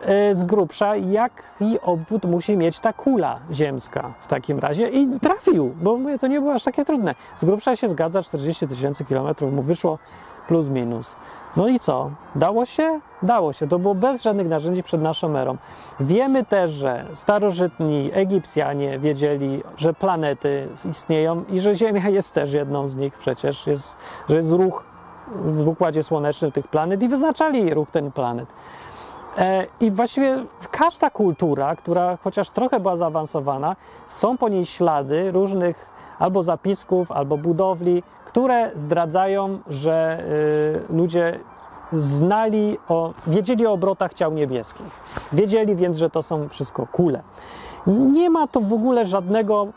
Speaker 1: e, z grubsza, jaki obwód musi mieć ta kula ziemska w takim razie i trafił, bo mówię, to nie było aż takie trudne. Z grubsza się zgadza, 40 tysięcy kilometrów mu wyszło plus minus. No i co? Dało się? Dało się. To było bez żadnych narzędzi przed naszą erą. Wiemy też, że starożytni Egipcjanie wiedzieli, że planety istnieją i że Ziemia jest też jedną z nich przecież, jest, że jest ruch w układzie słonecznym tych planet i wyznaczali ruch ten planet. E, I właściwie każda kultura, która chociaż trochę była zaawansowana, są po niej ślady różnych albo zapisków, albo budowli, które zdradzają, że y, ludzie znali o, wiedzieli o obrotach ciał niebieskich. Wiedzieli więc, że to są wszystko kule. Nie ma to w ogóle żadnego,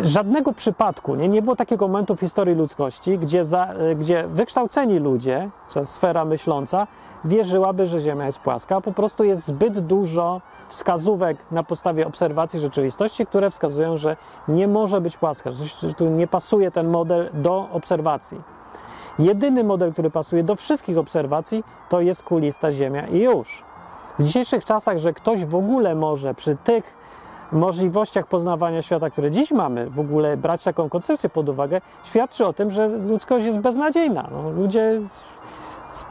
Speaker 1: y, żadnego przypadku, nie? nie było takiego momentu w historii ludzkości, gdzie, za, y, gdzie wykształceni ludzie, czy sfera myśląca, wierzyłaby, że Ziemia jest płaska. Po prostu jest zbyt dużo wskazówek na podstawie obserwacji rzeczywistości, które wskazują, że nie może być płaska, że tu nie pasuje ten model do obserwacji. Jedyny model, który pasuje do wszystkich obserwacji, to jest kulista Ziemia i już. W dzisiejszych czasach, że ktoś w ogóle może przy tych możliwościach poznawania świata, które dziś mamy, w ogóle brać taką koncepcję pod uwagę, świadczy o tym, że ludzkość jest beznadziejna. No, ludzie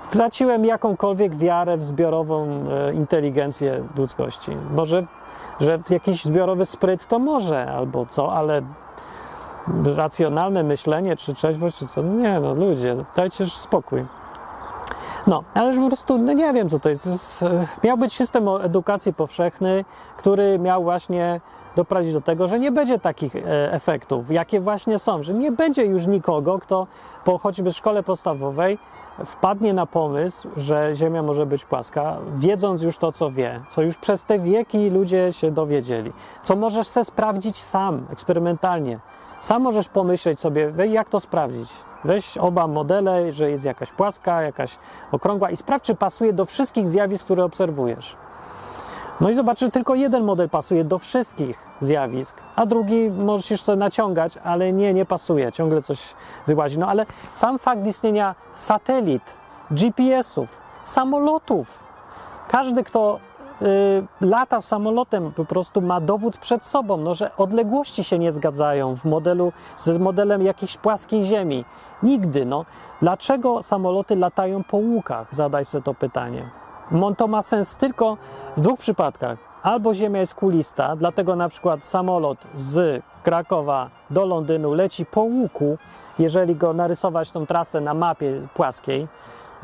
Speaker 1: straciłem jakąkolwiek wiarę w zbiorową e, inteligencję ludzkości. Może, że jakiś zbiorowy spryt to może, albo co, ale racjonalne myślenie, czy trzeźwość, czy co, no nie no, ludzie, dajcie spokój. No, ale po prostu, no nie wiem co to jest. to jest. E, miał być system edukacji powszechny, który miał właśnie doprowadzić do tego, że nie będzie takich e, efektów, jakie właśnie są, że nie będzie już nikogo, kto po choćby szkole podstawowej wpadnie na pomysł, że Ziemia może być płaska, wiedząc już to, co wie, co już przez te wieki ludzie się dowiedzieli, co możesz sobie sprawdzić sam, eksperymentalnie. Sam możesz pomyśleć sobie, jak to sprawdzić. Weź oba modele, że jest jakaś płaska, jakaś okrągła i sprawdź, czy pasuje do wszystkich zjawisk, które obserwujesz. No i zobacz, że tylko jeden model pasuje do wszystkich zjawisk, a drugi możesz sobie naciągać, ale nie, nie pasuje, ciągle coś wyłazi. No ale sam fakt istnienia satelit, GPS-ów, samolotów, każdy, kto y, lata samolotem, po prostu ma dowód przed sobą, no, że odległości się nie zgadzają w modelu z modelem jakiejś płaskiej ziemi. Nigdy. No. Dlaczego samoloty latają po łukach? Zadaj sobie to pytanie. To ma sens tylko w dwóch przypadkach. Albo Ziemia jest kulista, dlatego na przykład samolot z Krakowa do Londynu leci po łuku, jeżeli go narysować tą trasę na mapie płaskiej,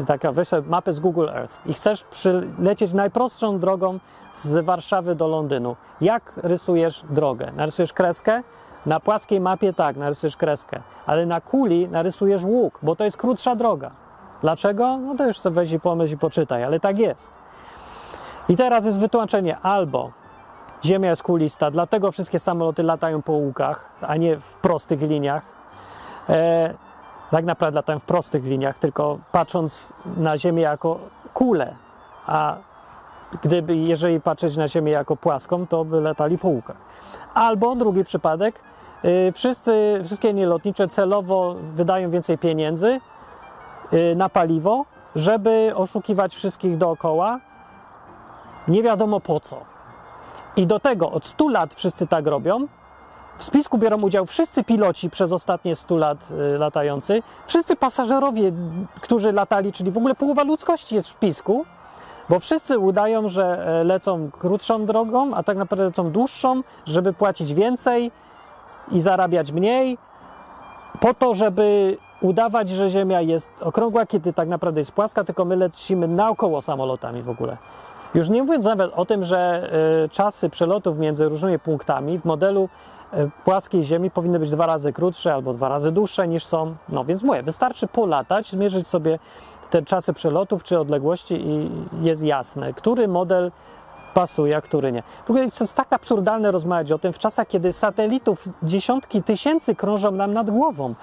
Speaker 1: taka weź mapę z Google Earth i chcesz przylecieć najprostszą drogą z Warszawy do Londynu. Jak rysujesz drogę? Narysujesz kreskę? Na płaskiej mapie tak, narysujesz kreskę, ale na kuli narysujesz łuk, bo to jest krótsza droga. Dlaczego? No to już sobie weź i pomyśl i poczytaj, ale tak jest. I teraz jest wytłumaczenie albo Ziemia jest kulista, dlatego wszystkie samoloty latają po łukach, a nie w prostych liniach. E, tak naprawdę latają w prostych liniach, tylko patrząc na Ziemię jako kulę, a gdyby, jeżeli patrzeć na Ziemię jako płaską, to by latali po łukach. Albo drugi przypadek, y, wszyscy, wszystkie linie lotnicze celowo wydają więcej pieniędzy, na paliwo, żeby oszukiwać wszystkich dookoła. Nie wiadomo po co. I do tego od 100 lat wszyscy tak robią. W spisku biorą udział wszyscy piloci przez ostatnie 100 lat y, latający, wszyscy pasażerowie, którzy latali, czyli w ogóle połowa ludzkości jest w spisku, bo wszyscy udają, że e, lecą krótszą drogą, a tak naprawdę lecą dłuższą, żeby płacić więcej i zarabiać mniej, po to, żeby udawać, że Ziemia jest okrągła, kiedy tak naprawdę jest płaska, tylko my lecimy naokoło samolotami w ogóle. Już nie mówiąc nawet o tym, że y, czasy przelotów między różnymi punktami w modelu y, płaskiej Ziemi powinny być dwa razy krótsze albo dwa razy dłuższe niż są. No więc mówię, wystarczy polatać, zmierzyć sobie te czasy przelotów czy odległości i jest jasne, który model pasuje, a który nie. W ogóle jest tak absurdalne rozmawiać o tym w czasach, kiedy satelitów dziesiątki tysięcy krążą nam nad głową.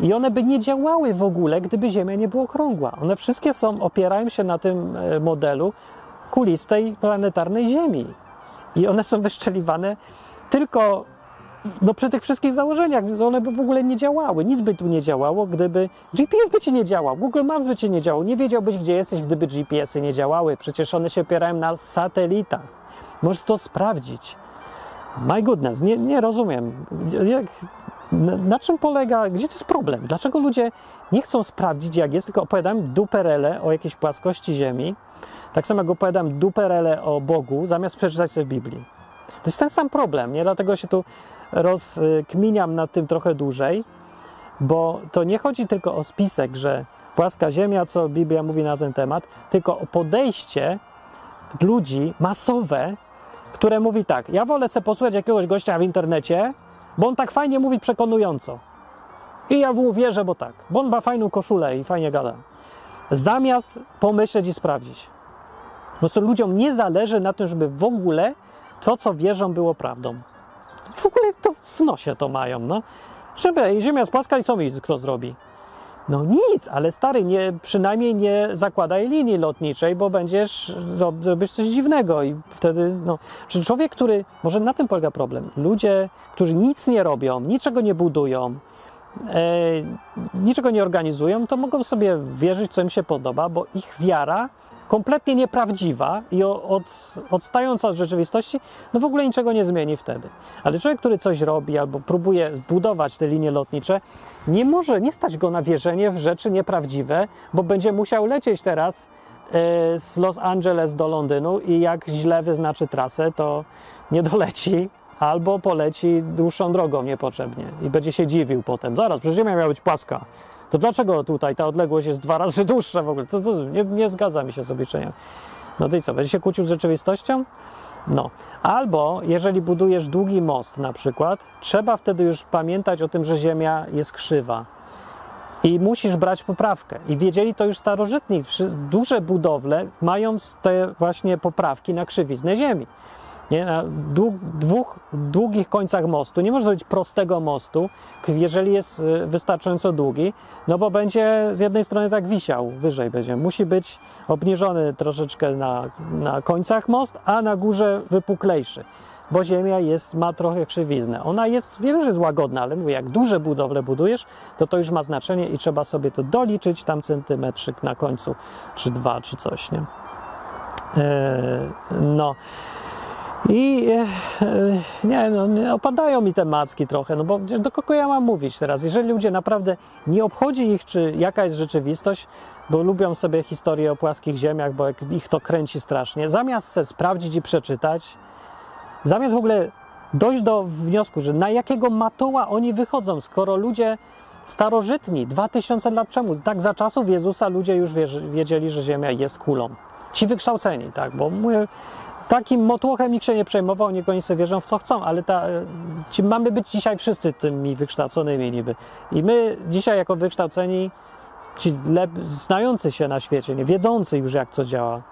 Speaker 1: I one by nie działały w ogóle, gdyby Ziemia nie była okrągła. One wszystkie są, opierają się na tym e, modelu kulistej planetarnej Ziemi. I one są wyszczeliwane tylko no, przy tych wszystkich założeniach, więc one by w ogóle nie działały. Nic by tu nie działało, gdyby GPS by ci nie działał, Google Maps by ci nie działał. Nie wiedziałbyś, gdzie jesteś, gdyby GPS-y nie działały. Przecież one się opierają na satelitach. Możesz to sprawdzić. My goodness, nie, nie rozumiem. Jak, na, czym polega, gdzie to jest problem? Dlaczego ludzie nie chcą sprawdzić, jak jest, tylko opowiadam duperele o jakiejś płaskości Ziemi, tak samo jak opowiadam duperele o Bogu, zamiast przeczytać sobie w Biblii. To jest ten sam problem, nie? Dlatego się tu rozkminiam nad tym trochę dłużej, bo to nie chodzi tylko o spisek, że płaska Ziemia, co Biblia mówi na ten temat, tylko o podejście ludzi masowe, które mówi tak, ja wolę sobie posłuchać jakiegoś gościa w internecie, bo on tak fajnie mówi przekonująco. I ja mu wierzę, bo tak, bo on ma fajną koszulę i fajnie gada. Zamiast pomyśleć i sprawdzić. Po prostu ludziom nie zależy na tym, żeby w ogóle to, co wierzą, było prawdą. W ogóle to w nosie to mają, no. Ziemia jest płaska i co mi kto zrobi? No nic, ale stary, nie, przynajmniej nie zakładaj linii lotniczej, bo będziesz robić coś dziwnego i wtedy, no, że człowiek, który, może na tym polega problem, ludzie, którzy nic nie robią, niczego nie budują, e, niczego nie organizują, to mogą sobie wierzyć, co im się podoba, bo ich wiara kompletnie nieprawdziwa i od, odstająca od rzeczywistości, no w ogóle niczego nie zmieni wtedy. Ale człowiek, który coś robi albo próbuje budować te linie lotnicze, nie może, nie stać go na wierzenie w rzeczy nieprawdziwe, bo będzie musiał lecieć teraz e, z Los Angeles do Londynu i jak źle wyznaczy trasę, to nie doleci albo poleci dłuższą drogą niepotrzebnie i będzie się dziwił potem. Zaraz, przecież Ziemia miała być płaska to dlaczego tutaj ta odległość jest dwa razy [laughs] dłuższa w ogóle? Co, co, nie, nie zgadza mi się z obliczeniami. No to i co, będzie się kłócił z rzeczywistością? No. Albo jeżeli budujesz długi most na przykład, trzeba wtedy już pamiętać o tym, że Ziemia jest krzywa. I musisz brać poprawkę. I wiedzieli to już starożytni. Duże budowle mają te właśnie poprawki na krzywiznę Ziemi nie? na dwóch długich końcach mostu. Nie można zrobić prostego mostu, jeżeli jest y, wystarczająco długi, no bo będzie z jednej strony tak wisiał, wyżej będzie. Musi być obniżony troszeczkę na, na końcach most, a na górze wypuklejszy, bo ziemia jest, ma trochę krzywiznę. Ona jest, wiem, że jest łagodna, ale mówię, jak duże budowle budujesz, to to już ma znaczenie i trzeba sobie to doliczyć, tam centymetrzyk na końcu, czy dwa, czy coś, nie? Eee, no. I e, e, nie, no, opadają mi te macki trochę, no bo do kogo ja mam mówić teraz? Jeżeli ludzie naprawdę nie obchodzi ich, czy jaka jest rzeczywistość, bo lubią sobie historię o płaskich ziemiach, bo ich to kręci strasznie, zamiast se sprawdzić i przeczytać, zamiast w ogóle dojść do wniosku, że na jakiego matoła oni wychodzą, skoro ludzie starożytni, 2000 lat temu, tak za czasów Jezusa ludzie już wiedzieli, że Ziemia jest kulą. Ci wykształceni, tak, bo mówię, takim motłochem nikt się nie przejmował, niech oni sobie wierzą w co chcą, ale ta, ci mamy być dzisiaj wszyscy tymi wykształconymi niby. I my dzisiaj jako wykształceni, ci lep, znający się na świecie, nie wiedzący już jak co działa,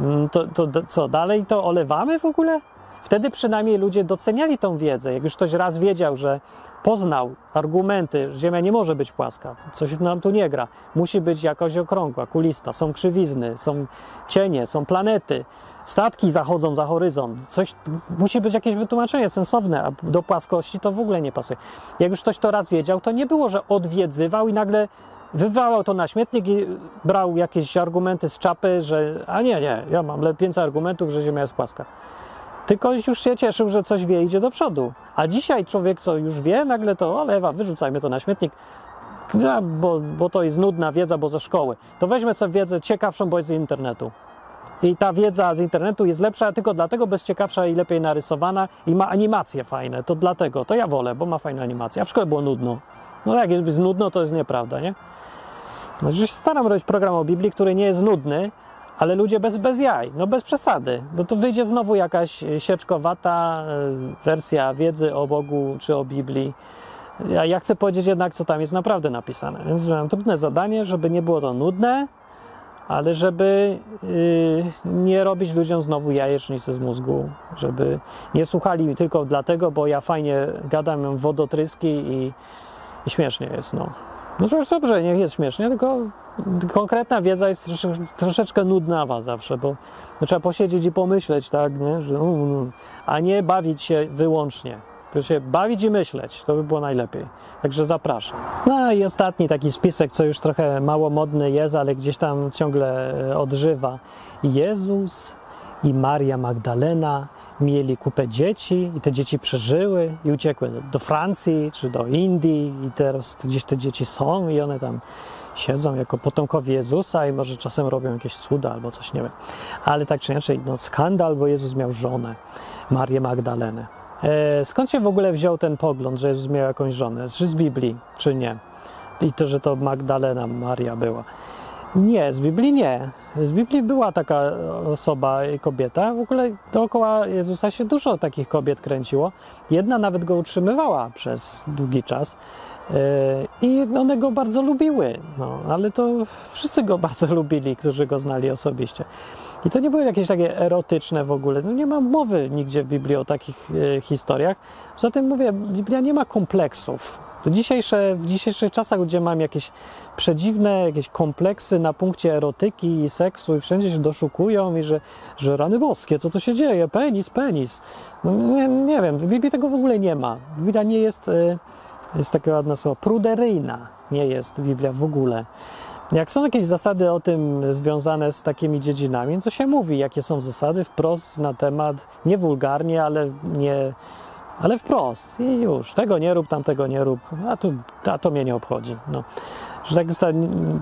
Speaker 1: mm, to, to co, dalej to olewamy w ogóle? Wtedy przynajmniej ludzie doceniali tą wiedzę. Jak już ktoś raz wiedział, że poznał argumenty, że Ziemia nie może być płaska, coś nam tu nie gra, musi być jakoś okrągła, kulista, są krzywizny, są cienie, są planety, statki zachodzą za horyzont, coś, musi być jakieś wytłumaczenie sensowne, a do płaskości to w ogóle nie pasuje. Jak już ktoś to raz wiedział, to nie było, że odwiedzywał i nagle wywołał to na śmietnik i brał jakieś argumenty z czapy, że a nie, nie, ja mam więcej argumentów, że Ziemia jest płaska. Tylko już się cieszył, że coś wie, idzie do przodu. A dzisiaj człowiek, co już wie, nagle to, ale Ewa, wyrzucajmy to na śmietnik, bo, bo to jest nudna wiedza, bo ze szkoły. To weźmy sobie wiedzę ciekawszą, bo jest z internetu. I ta wiedza z internetu jest lepsza tylko dlatego, jest ciekawsza i lepiej narysowana i ma animacje fajne. To dlatego, to ja wolę, bo ma fajne animacje. A w szkole było nudno. No jak jest nudno, to jest nieprawda, nie? No, się staram robić program o Biblii, który nie jest nudny, ale ludzie bez, bez jaj, no bez przesady, bo to wyjdzie znowu jakaś sieczkowata e, wersja wiedzy o Bogu czy o Biblii. Ja, ja chcę powiedzieć jednak, co tam jest naprawdę napisane. Więc mam trudne zadanie, żeby nie było to nudne, ale żeby y, nie robić ludziom znowu jajecznicy z mózgu, żeby nie słuchali tylko dlatego, bo ja fajnie gadam wodotryski i, i śmiesznie jest, no. No to dobrze, niech jest śmiesznie, tylko konkretna wiedza jest trosze, troszeczkę nudnawa zawsze, bo no, trzeba posiedzieć i pomyśleć, tak, nie? Że, um, a nie bawić się wyłącznie. Tylko się bawić i myśleć, to by było najlepiej. Także zapraszam. No i ostatni taki spisek, co już trochę mało modny jest, ale gdzieś tam ciągle e, odżywa. Jezus i Maria Magdalena mieli kupę dzieci i te dzieci przeżyły i uciekły do Francji czy do Indii i teraz gdzieś te dzieci są i one tam siedzą jako potomkowie Jezusa i może czasem robią jakieś cuda albo coś, nie wiem. Ale tak czy inaczej, no skandal, bo Jezus miał żonę, Marię Magdalenę. E, skąd się w ogóle wziął ten pogląd, że Jezus miał jakąś żonę? Czy z Biblii, czy nie? I to, że to Magdalena Maria była. Nie, z Biblii nie. Z Biblii była taka osoba, kobieta. W ogóle dookoła Jezusa się dużo takich kobiet kręciło. Jedna nawet go utrzymywała przez długi czas. E, I one go bardzo lubiły, no, ale to wszyscy go [laughs] bardzo lubili, którzy go znali osobiście. I to nie były jakieś takie erotyczne w ogóle. No nie ma mowy nigdzie w Biblii o takich e, historiach. Zatem mówię, Biblia nie ma kompleksów. W, dzisiejsze, w dzisiejszych czasach, gdzie mam jakieś przedziwne jakieś kompleksy na punkcie erotyki i seksu i wszędzie się doszukują i że, że rany boskie, co to się dzieje? Penis, penis. No, nie, nie wiem, w Biblii tego w ogóle nie ma. Biblia nie jest, e, jest takie ładne słowo, pruderyjna nie jest Biblia w ogóle. Jak są jakieś zasady o tym związane z takimi dziedzinami, to się mówi, jakie są zasady wprost na temat, nie wulgarnie, ale nie, ale wprost. I już, tego nie rób, tamtego nie rób, a, tu, a to mnie nie obchodzi. No. Że tak jest ta,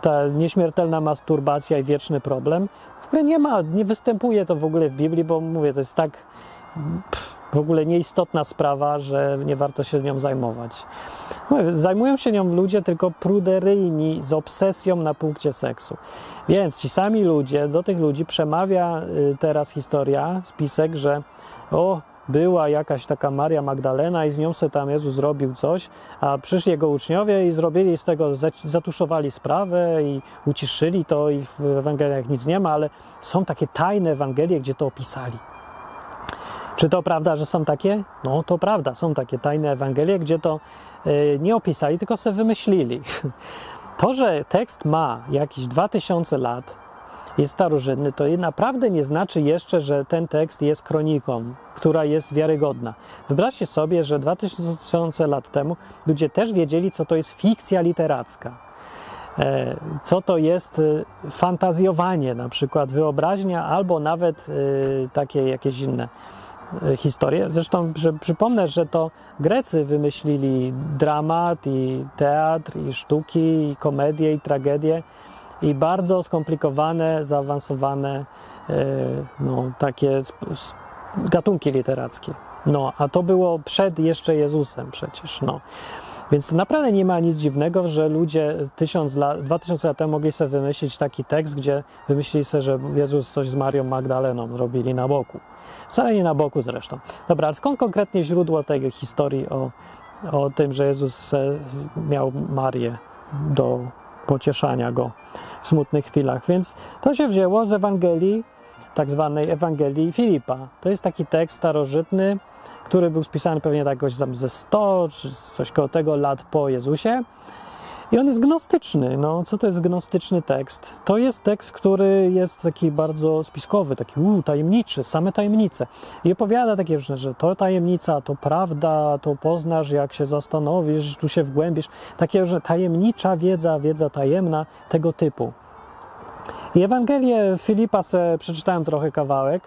Speaker 1: ta nieśmiertelna masturbacja i wieczny problem. W ogóle nie ma, nie występuje to w ogóle w Biblii, bo mówię, to jest tak w ogóle nieistotna sprawa, że nie warto się nią zajmować. Zajmują się nią ludzie tylko pruderyjni z obsesją na punkcie seksu. Więc ci sami ludzie, do tych ludzi przemawia y, teraz historia, spisek, że o, była jakaś taka Maria Magdalena i z nią se tam Jezus zrobił coś, a przyszli jego uczniowie i zrobili z tego, zatuszowali sprawę i uciszyli to i w Ewangeliach nic nie ma, ale są takie tajne Ewangelie, gdzie to opisali. Czy to prawda, że są takie? No to prawda, są takie tajne Ewangelie, gdzie to yy, nie opisali, tylko sobie wymyślili. [laughs] To, że tekst ma jakieś 2000 lat, jest starożytny, to naprawdę nie znaczy jeszcze, że ten tekst jest kroniką, która jest wiarygodna. Wyobraźcie sobie, że 2000 lat temu ludzie też wiedzieli, co to jest fikcja literacka. E, co to jest e, fantazjowanie, na przykład wyobraźnia, albo nawet takie jakieś inne historie. Zresztą że przypomnę, że to Grecy wymyślili dramat i teatr i sztuki i i tragedię i bardzo skomplikowane, zaawansowane no, takie gatunki literackie. No, a to było przed jeszcze Jezusem przecież, no. Więc naprawdę nie ma nic dziwnego, że ludzie tysiąc lat, dwa tysiące lat temu mogli sobie wymyślić taki tekst, gdzie wymyślili sobie, że Jezus coś z Marią Magdaleną robili na boku. Wcale nie na boku zresztą. Dobra, ale skąd konkretnie źródło tej historii o, o tym, że Jezus miał Marię do pocieszania go w smutnych chwilach? Więc to się wzięło z Ewangelii tak zwanej Ewangelii Filipa. To jest taki tekst starożytny, który był spisany pewnie tak jakoś ze 100 czy coś koło tego lat po Jezusie. I on jest gnostyczny. No, co to jest gnostyczny tekst? To jest tekst, który jest taki bardzo spiskowy, taki uu, tajemniczy, same tajemnice. I opowiada takie różne, że to tajemnica, to prawda, to poznasz, jak się zastanowisz, tu się wgłębisz. Takie, że tajemnicza wiedza, wiedza tajemna, tego typu. I Ewangelię Filipa se przeczytałem trochę kawałek,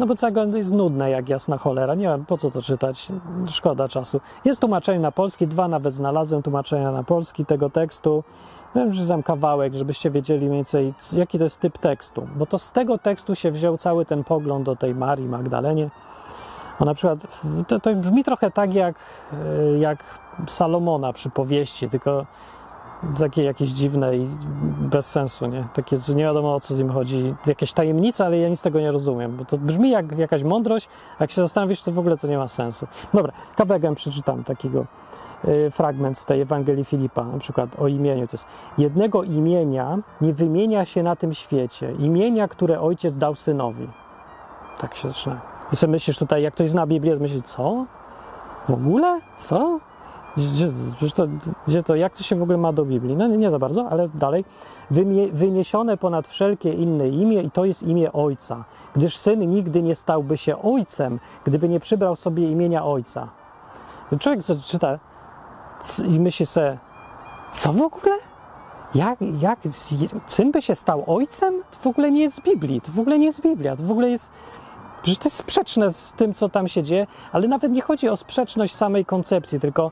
Speaker 1: no bo całego jest nudne jak jasna cholera. Nie wiem, po co to czytać, szkoda czasu. Jest tłumaczenie na polski, dwa nawet znalazłem tłumaczenia na polski tego tekstu. Wiem, że tam kawałek, żebyście wiedzieli mniej więcej, jaki to jest typ tekstu. Bo to z tego tekstu się wziął cały ten pogląd o tej Marii Magdalenie. O na przykład, to, to brzmi trochę tak jak, e, jak Salomona przy powieści, tylko takie jakieś dziwne i bez sensu, nie? Takie, że nie wiadomo o co z nim chodzi. Jakieś tajemnice, ale ja nic tego nie rozumiem, bo to brzmi jak jakaś mądrość, a jak się zastanowisz, to w ogóle to nie ma sensu. Dobra, kawałek przeczytam takiego y, fragment z tej Ewangelii Filipa, na przykład o imieniu. To jest jednego imienia nie wymienia się na tym świecie. Imienia, które ojciec dał synowi. Tak się zaczyna. I sobie myślisz tutaj, jak ktoś zna Biblię, to myśli, co? W ogóle? Co? Gdzie, to, gdzie to, jak to się w ogóle ma do Biblii? No nie, nie za bardzo, ale dalej. Wymie, wyniesione ponad wszelkie inne imię i to jest imię Ojca, gdyż Syn nigdy nie stałby się Ojcem, gdyby nie przybrał sobie imienia Ojca. Człowiek czyta i myśli sobie, co w ogóle? Jak, jak Syn by się stał Ojcem? To w ogóle nie jest z Biblii, to w ogóle nie jest Biblia, to w ogóle jest... Przecież to jest sprzeczne z tym, co tam się dzieje, ale nawet nie chodzi o sprzeczność samej koncepcji, tylko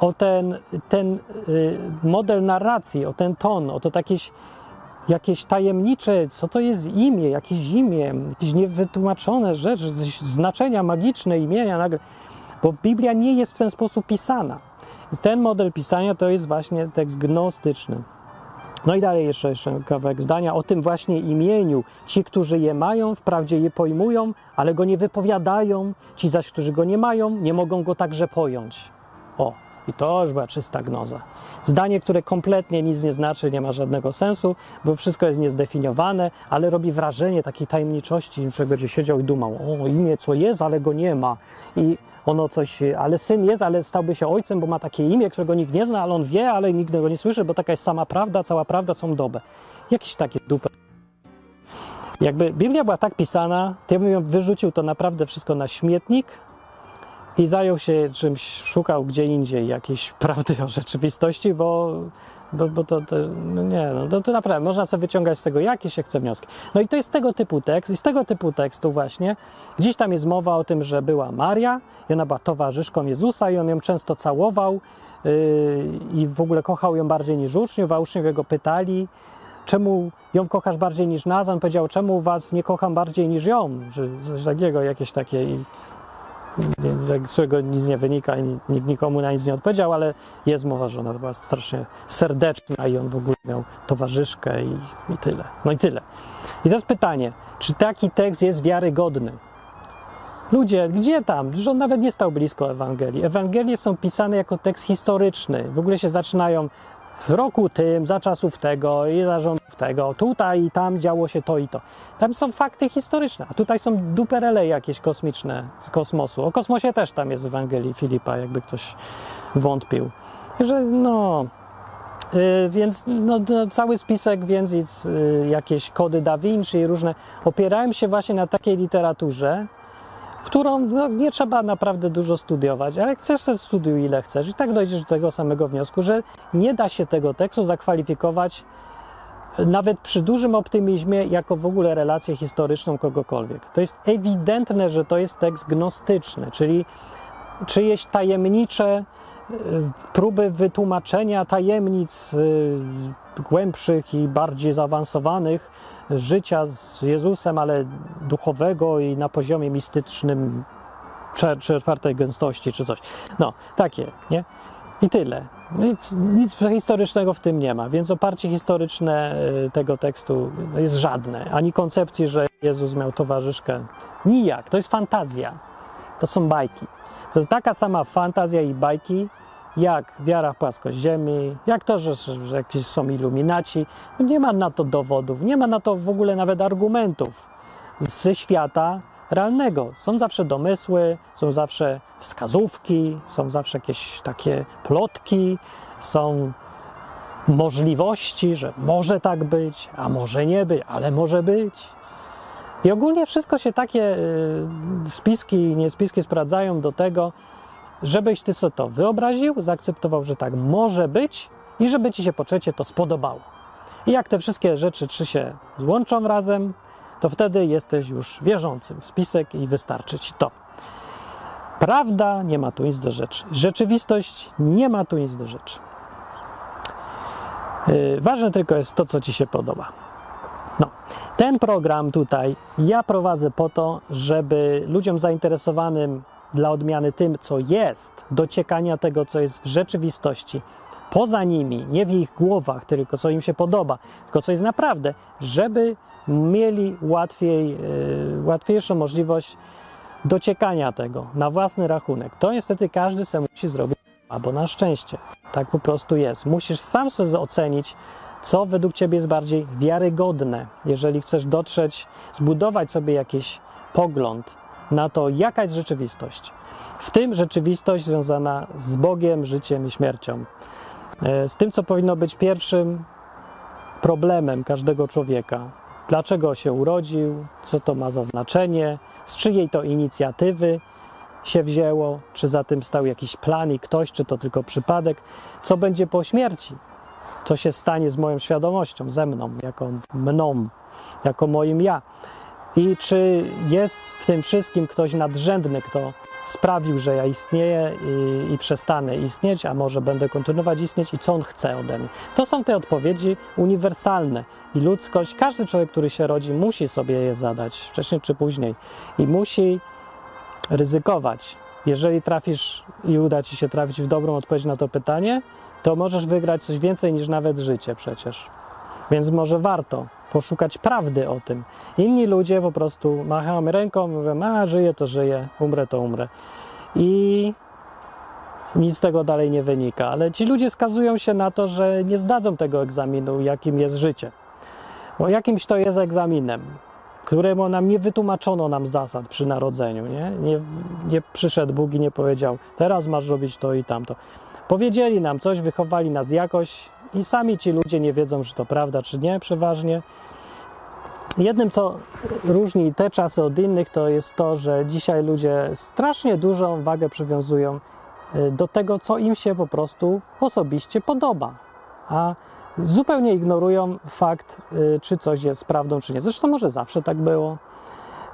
Speaker 1: o ten, ten y, model narracji, o ten ton, o to jakieś, jakieś tajemnicze, co to jest imię, jakieś imię, jakieś niewytłumaczone rzeczy, znaczenia magiczne imienia nagle, bo Biblia nie jest w ten sposób pisana. Ten model pisania to jest właśnie tekst gnostyczny. No i dalej jeszcze, jeszcze kawałek zdania o tym właśnie imieniu. Ci, którzy je mają, wprawdzie je pojmują, ale go nie wypowiadają. Ci zaś, którzy go nie mają, nie mogą go także pojąć. O, i to już była czysta gnoza. Zdanie, które kompletnie nic nie znaczy, nie ma żadnego sensu, bo wszystko jest niezdefiniowane, ale robi wrażenie takiej tajemniczości, że będzie siedział i dumał, o imię co jest, ale go nie ma. I ono coś, ale syn jest, ale stałby się ojcem, bo ma takie imię, którego nikt nie zna, ale on wie, ale nikt go nie słyszy, bo taka jest sama prawda, cała prawda, są dobe. Jakieś takie dupy. Jakby Biblia była tak pisana, to ja bym ją wyrzucił to naprawdę wszystko na śmietnik, i zajął się czymś, szukał gdzie indziej jakiejś [laughs] prawdy o rzeczywistości, bo, bo, bo to, to no nie, no to, to naprawdę można sobie wyciągać z tego jakie się chce wnioski. No i to jest tego typu tekst i z tego typu tekstu właśnie gdzieś tam jest mowa o tym, że była Maria i ona była towarzyszką Jezusa i on ją często całował yy, i w ogóle kochał ją bardziej niż uczniów, a uczniowie go pytali, czemu ją kochasz bardziej niż nas? On powiedział, czemu was nie kocham bardziej niż ją? Że coś takiego, jakieś takie z czego nic nie wynika i nikt nikomu na nic nie odpowiedział, ale jest mowa, że ona była strasznie serdeczna i on w ogóle miał towarzyszkę i, i tyle. No i tyle. I teraz pytanie, czy taki tekst jest wiarygodny? Ludzie, gdzie tam? Że on nawet nie stał blisko Ewangelii. Ewangelie są pisane jako tekst historyczny. W ogóle się zaczynają w roku tym, za czasów tego i zarządów tego, tutaj i tam działo się to i to. Tam są fakty historyczne, a tutaj są duperele jakieś kosmiczne z kosmosu. O kosmosie też tam jest w Ewangelii Filipa, jakby ktoś wątpił. Że no, Yy, więc no, cały spisek, więc jest, yy, jakieś kody Da Vinci i różne. Opierałem się właśnie na takiej literaturze, którą no, nie trzeba naprawdę dużo studiować, ale chcesz, to studiuj ile chcesz i tak dojdziesz do tego samego wniosku, że nie da się tego tekstu zakwalifikować nawet przy dużym optymizmie jako w ogóle relację historyczną kogokolwiek. To jest ewidentne, że to jest tekst gnostyczny, czyli czyjeś tajemnicze y, próby wytłumaczenia tajemnic y, głębszych i bardziej zaawansowanych życia z Jezusem, ale duchowego i na poziomie mistycznym czwartej gęstości czy coś. No, takie, nie? I tyle. Nic, nic historycznego w tym nie ma, więc oparcie historyczne y, tego tekstu jest żadne. Ani koncepcji, że Jezus miał towarzyszkę. Nijak. To jest fantazja. To są bajki. To taka sama fantazja i bajki, jak wiara w płaskość Ziemi, jak to, że, że jakieś są iluminaci. Nie ma na to dowodów, nie ma na to w ogóle nawet argumentów ze świata realnego. Są zawsze domysły, są zawsze wskazówki, są zawsze jakieś takie plotki, są możliwości, że może tak być, a może nie być, ale może być. I ogólnie wszystko się takie y, spiski i niespiski sprawdzają do tego, żebyś ty sobie to wyobraził, zaakceptował, że tak może być i żeby ci się po trzecie to spodobało. I jak te wszystkie rzeczy trzy się złączą razem, to wtedy jesteś już wierzącym w spisek i wystarczy ci to. Prawda nie ma tu nic do rzeczy. Rzeczywistość nie ma tu nic do rzeczy. Yy, ważne tylko jest to, co ci się podoba. No, ten program tutaj ja prowadzę po to, żeby ludziom zainteresowanym dla odmiany tym, co jest, dociekania tego, co jest w rzeczywistości, poza nimi, nie w ich głowach, tylko co im się podoba, tylko co jest naprawdę, żeby mieli łatwiej, yy, łatwiejszą możliwość dociekania tego na własny rachunek. To niestety każdy sobie musi zrobić albo na szczęście. Tak po prostu jest. Musisz sam sobie ocenić, co według ciebie jest bardziej wiarygodne. Jeżeli chcesz dotrzeć, zbudować sobie jakiś pogląd na to, jaka jest rzeczywistość. W tym rzeczywistość związana z Bogiem, życiem i śmiercią. E, z tym, co powinno być pierwszym problemem każdego człowieka. Dlaczego się urodził, co to ma za znaczenie, z czyjej to inicjatywy się wzięło, czy za tym stał jakiś plan i ktoś, czy to tylko przypadek, co będzie po śmierci, co się stanie z moją świadomością, ze mną, jako mną, jako moim ja. I czy jest w tym wszystkim ktoś nadrzędny, kto sprawił, że ja istnieję i, i, przestanę istnieć, a może będę kontynuować istnieć i co on chce ode mnie. To są te odpowiedzi uniwersalne i ludzkość, każdy człowiek, który się rodzi, musi sobie je zadać wcześniej czy później i musi ryzykować. Jeżeli trafisz i uda ci się trafić w dobrą odpowiedź na to pytanie, to możesz wygrać coś więcej niż nawet życie przecież. Więc może warto poszukać prawdy o tym. Inni ludzie po prostu machają ręką, mówią, a żyję to żyję, umrę to umrę. I nic z tego dalej nie wynika. Ale ci ludzie skazują się na to, że nie zdadzą tego egzaminu, jakim jest życie. Bo jakimś to jest egzaminem, któremu nam nie wytłumaczono nam zasad przy narodzeniu. Nie? Nie, nie przyszedł Bóg i nie powiedział, teraz masz robić to i tamto. Powiedzieli nam coś, wychowali nas jakoś, i sami ci ludzie nie wiedzą, czy to prawda, czy nie, przeważnie. Jednym, co różni te czasy od innych, to jest to, że dzisiaj ludzie strasznie dużą wagę przywiązują y, do tego, co im się po prostu osobiście podoba, a zupełnie ignorują fakt, y, czy coś jest prawdą, czy nie. Zresztą może zawsze tak było.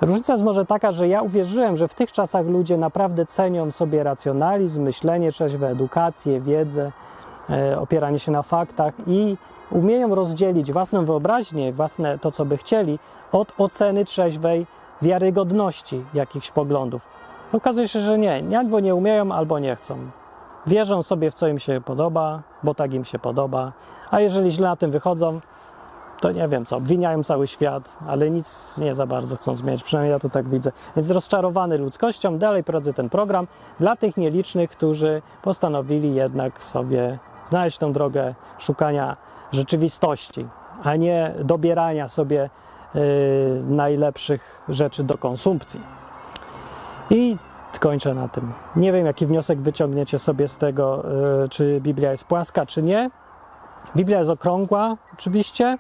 Speaker 1: Różnica jest może taka, że ja uwierzyłem, że w tych czasach ludzie naprawdę cenią sobie racjonalizm, myślenie trzeźwe, edukację, wiedzę, opieranie się na faktach i umieją rozdzielić własną wyobraźnię, własne to, co by chcieli, od oceny trzeźwej wiarygodności jakichś poglądów. Okazuje się, że nie, albo nie umieją, albo nie chcą. Wierzą sobie w co im się podoba, bo tak im się podoba, a jeżeli źle na tym wychodzą, to nie wiem co, obwiniają cały świat, ale nic nie za bardzo chcą zmieniać, przynajmniej ja to tak widzę. Więc rozczarowany ludzkością, dalej prowadzę ten program dla tych nielicznych, którzy postanowili jednak sobie znaleźć tą drogę szukania rzeczywistości, a nie dobierania sobie y, najlepszych rzeczy do konsumpcji. I kończę na tym. Nie wiem, jaki wniosek wyciągniecie sobie z tego, y, czy Biblia jest płaska, czy nie. Biblia jest okrągła, oczywiście.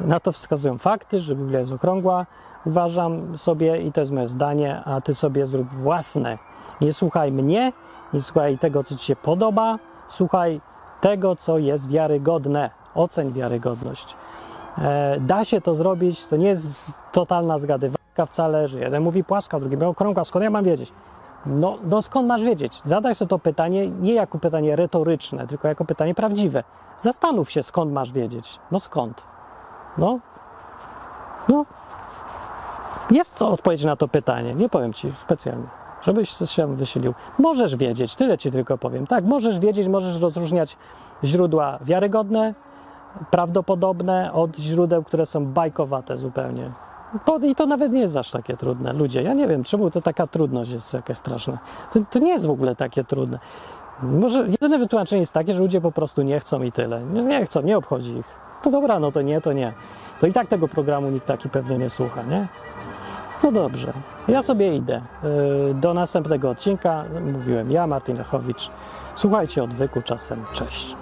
Speaker 1: Na to wskazują fakty, że Biblia jest okrągła. Uważam sobie, i to jest moje zdanie, a ty sobie zrób własne. Nie słuchaj mnie, nie słuchaj tego, co ci się podoba, słuchaj tego, co jest wiarygodne. Oceń wiarygodność. E, da się to zrobić, to nie jest totalna zgadywanka wcale, że jeden mówi płaska, drugi mówi okrągła, skąd ja mam wiedzieć? No, no skąd masz wiedzieć? Zadaj sobie to pytanie nie jako pytanie retoryczne, tylko jako pytanie prawdziwe. Zastanów się, skąd masz wiedzieć. No skąd? No, no. Jest co odpowiedź na to pytanie, nie powiem ci specjalnie żebyś się wysilił. Możesz wiedzieć, tyle ci tylko powiem. Tak, możesz wiedzieć, możesz rozróżniać źródła wiarygodne, prawdopodobne od źródeł, które są bajkowate zupełnie. I to nawet nie jest aż takie trudne. Ludzie, ja nie wiem, czemu to taka trudność jest jakaś straszna. To, to nie jest w ogóle takie trudne. Może jedyne wytłumaczenie jest takie, że ludzie po prostu nie chcą i tyle. Nie, nie chcą, nie obchodzi ich. To dobra, no to nie, to nie. To i tak tego programu nikt taki pewnie nie słucha, nie? No dobrze, ja sobie idę. Y, do następnego odcinka. Mówiłem ja, Martin Lechowicz. Słuchajcie odwyku czasem. Cześć.